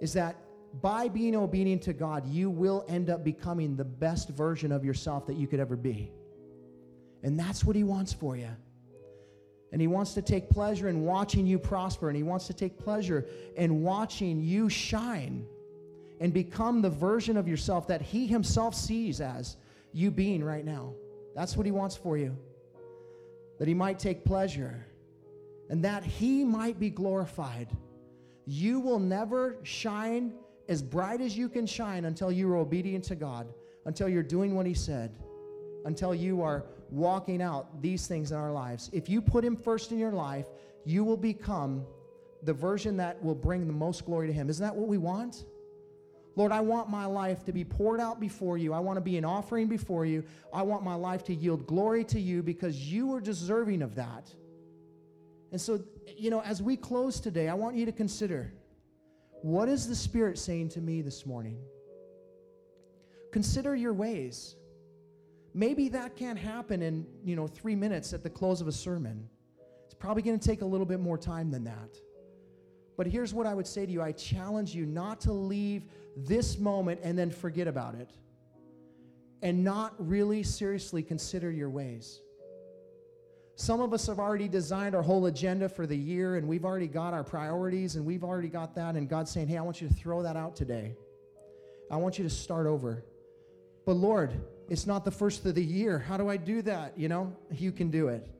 Is that by being obedient to God, you will end up becoming the best version of yourself that you could ever be. And that's what he wants for you. And he wants to take pleasure in watching you prosper, and he wants to take pleasure in watching you shine and become the version of yourself that He Himself sees as you being right now. That's what He wants for you. That He might take pleasure and that He might be glorified. You will never shine as bright as you can shine until you are obedient to God, until you're doing what He said, until you are walking out these things in our lives. If you put Him first in your life, you will become the version that will bring the most glory to Him. Isn't that what we want? Lord, I want my life to be poured out before you. I want to be an offering before you. I want my life to yield glory to you because you are deserving of that. And so, you know, as we close today, I want you to consider what is the Spirit saying to me this morning? Consider your ways. Maybe that can't happen in, you know, three minutes at the close of a sermon. It's probably going to take a little bit more time than that. But here's what I would say to you I challenge you not to leave this moment and then forget about it and not really seriously consider your ways. Some of us have already designed our whole agenda for the year and we've already got our priorities and we've already got that. And God's saying, Hey, I want you to throw that out today. I want you to start over. But Lord, it's not the first of the year. How do I do that? You know, you can do it.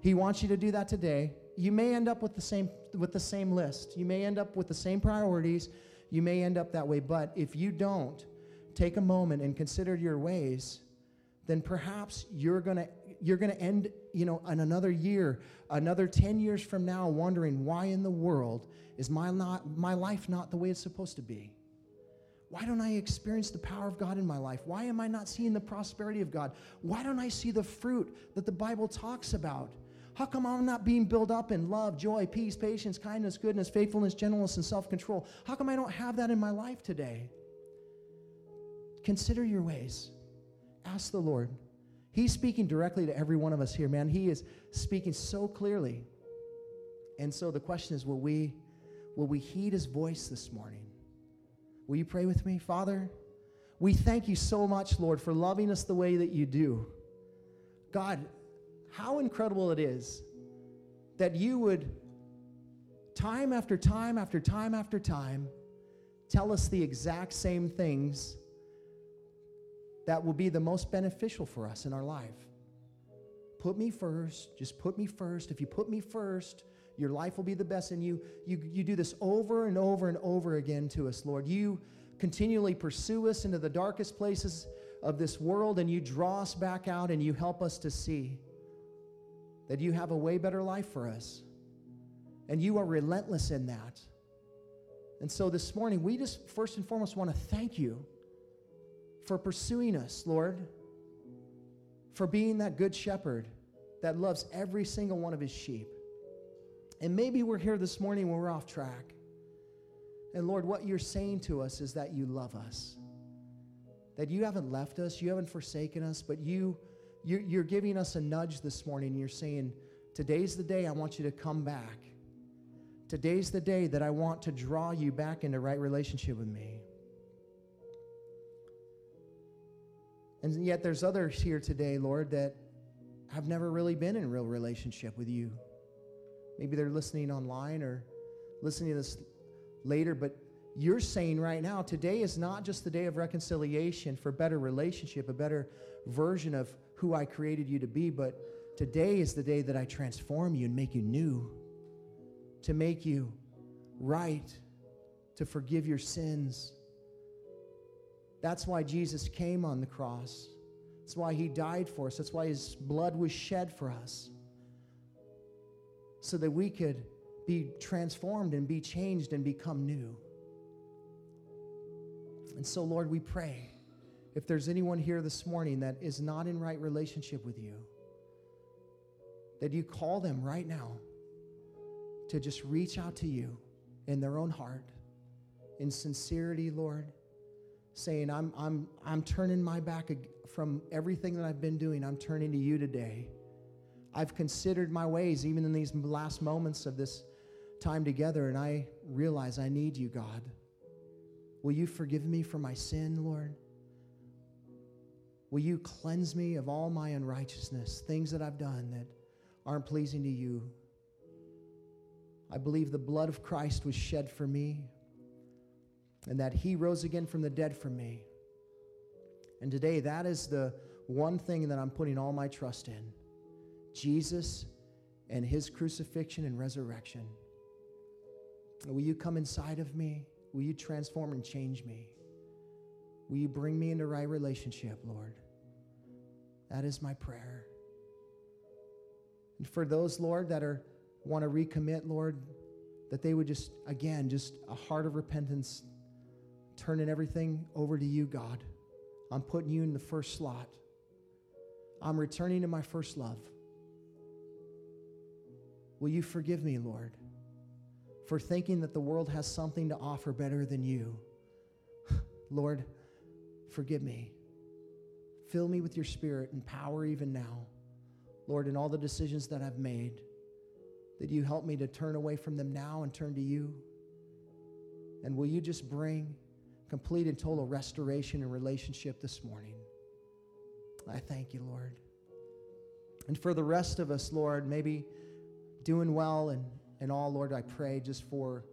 He wants you to do that today. You may end up with the same with the same list. You may end up with the same priorities. You may end up that way, but if you don't take a moment and consider your ways, then perhaps you're going to you're going to end, you know, in another year, another 10 years from now wondering why in the world is my not my life not the way it's supposed to be? Why don't I experience the power of God in my life? Why am I not seeing the prosperity of God? Why don't I see the fruit that the Bible talks about? How come I'm not being built up in love, joy, peace, patience, kindness, goodness, faithfulness, gentleness, and self control? How come I don't have that in my life today? Consider your ways. Ask the Lord. He's speaking directly to every one of us here, man. He is speaking so clearly. And so the question is will we will we heed his voice this morning? Will you pray with me? Father, we thank you so much, Lord, for loving us the way that you do. God, how incredible it is that you would, time after time after time after time, tell us the exact same things that will be the most beneficial for us in our life. Put me first, just put me first. If you put me first, your life will be the best. And you, you, you do this over and over and over again to us, Lord. You continually pursue us into the darkest places of this world, and you draw us back out and you help us to see that you have a way better life for us. And you are relentless in that. And so this morning, we just first and foremost want to thank you for pursuing us, Lord, for being that good shepherd that loves every single one of his sheep. And maybe we're here this morning when we're off track. And Lord, what you're saying to us is that you love us, that you haven't left us, you haven't forsaken us, but you you're, you're giving us a nudge this morning. You're saying, Today's the day I want you to come back. Today's the day that I want to draw you back into right relationship with me. And yet there's others here today, Lord, that have never really been in real relationship with you. Maybe they're listening online or listening to this later, but you're saying right now, today is not just the day of reconciliation for better relationship, a better version of who I created you to be, but today is the day that I transform you and make you new, to make you right, to forgive your sins. That's why Jesus came on the cross. That's why he died for us. That's why his blood was shed for us. So that we could be transformed and be changed and become new. And so, Lord, we pray if there's anyone here this morning that is not in right relationship with you, that you call them right now to just reach out to you in their own heart, in sincerity, Lord, saying, I'm, I'm, I'm turning my back from everything that I've been doing, I'm turning to you today. I've considered my ways, even in these last moments of this time together, and I realize I need you, God. Will you forgive me for my sin, Lord? Will you cleanse me of all my unrighteousness, things that I've done that aren't pleasing to you? I believe the blood of Christ was shed for me and that he rose again from the dead for me. And today, that is the one thing that I'm putting all my trust in Jesus and his crucifixion and resurrection. Will you come inside of me? Will you transform and change me? Will you bring me into right relationship, Lord? That is my prayer. And for those, Lord, that are want to recommit, Lord, that they would just, again, just a heart of repentance, turning everything over to you, God. I'm putting you in the first slot. I'm returning to my first love. Will you forgive me, Lord, for thinking that the world has something to offer better than you? Lord, forgive me. Fill me with your spirit and power even now. Lord, in all the decisions that I've made, that you help me to turn away from them now and turn to you? And will you just bring complete and total restoration and relationship this morning? I thank you, Lord. And for the rest of us, Lord, maybe doing well and, and all, Lord, I pray just for,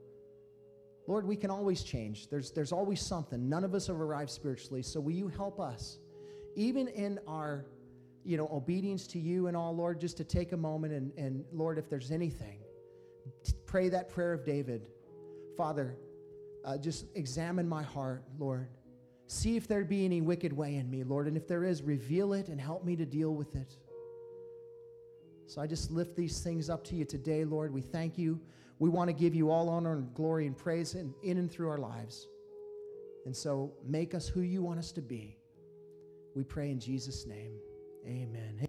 Lord, we can always change. There's, there's always something. None of us have arrived spiritually. So will you help us, even in our you know, obedience to you and all, Lord, just to take a moment and, and Lord, if there's anything, pray that prayer of David. Father, uh, just examine my heart, Lord. See if there be any wicked way in me, Lord. And if there is, reveal it and help me to deal with it. So I just lift these things up to you today, Lord. We thank you. We want to give you all honor and glory and praise in, in and through our lives. And so make us who you want us to be. We pray in Jesus' name. Amen.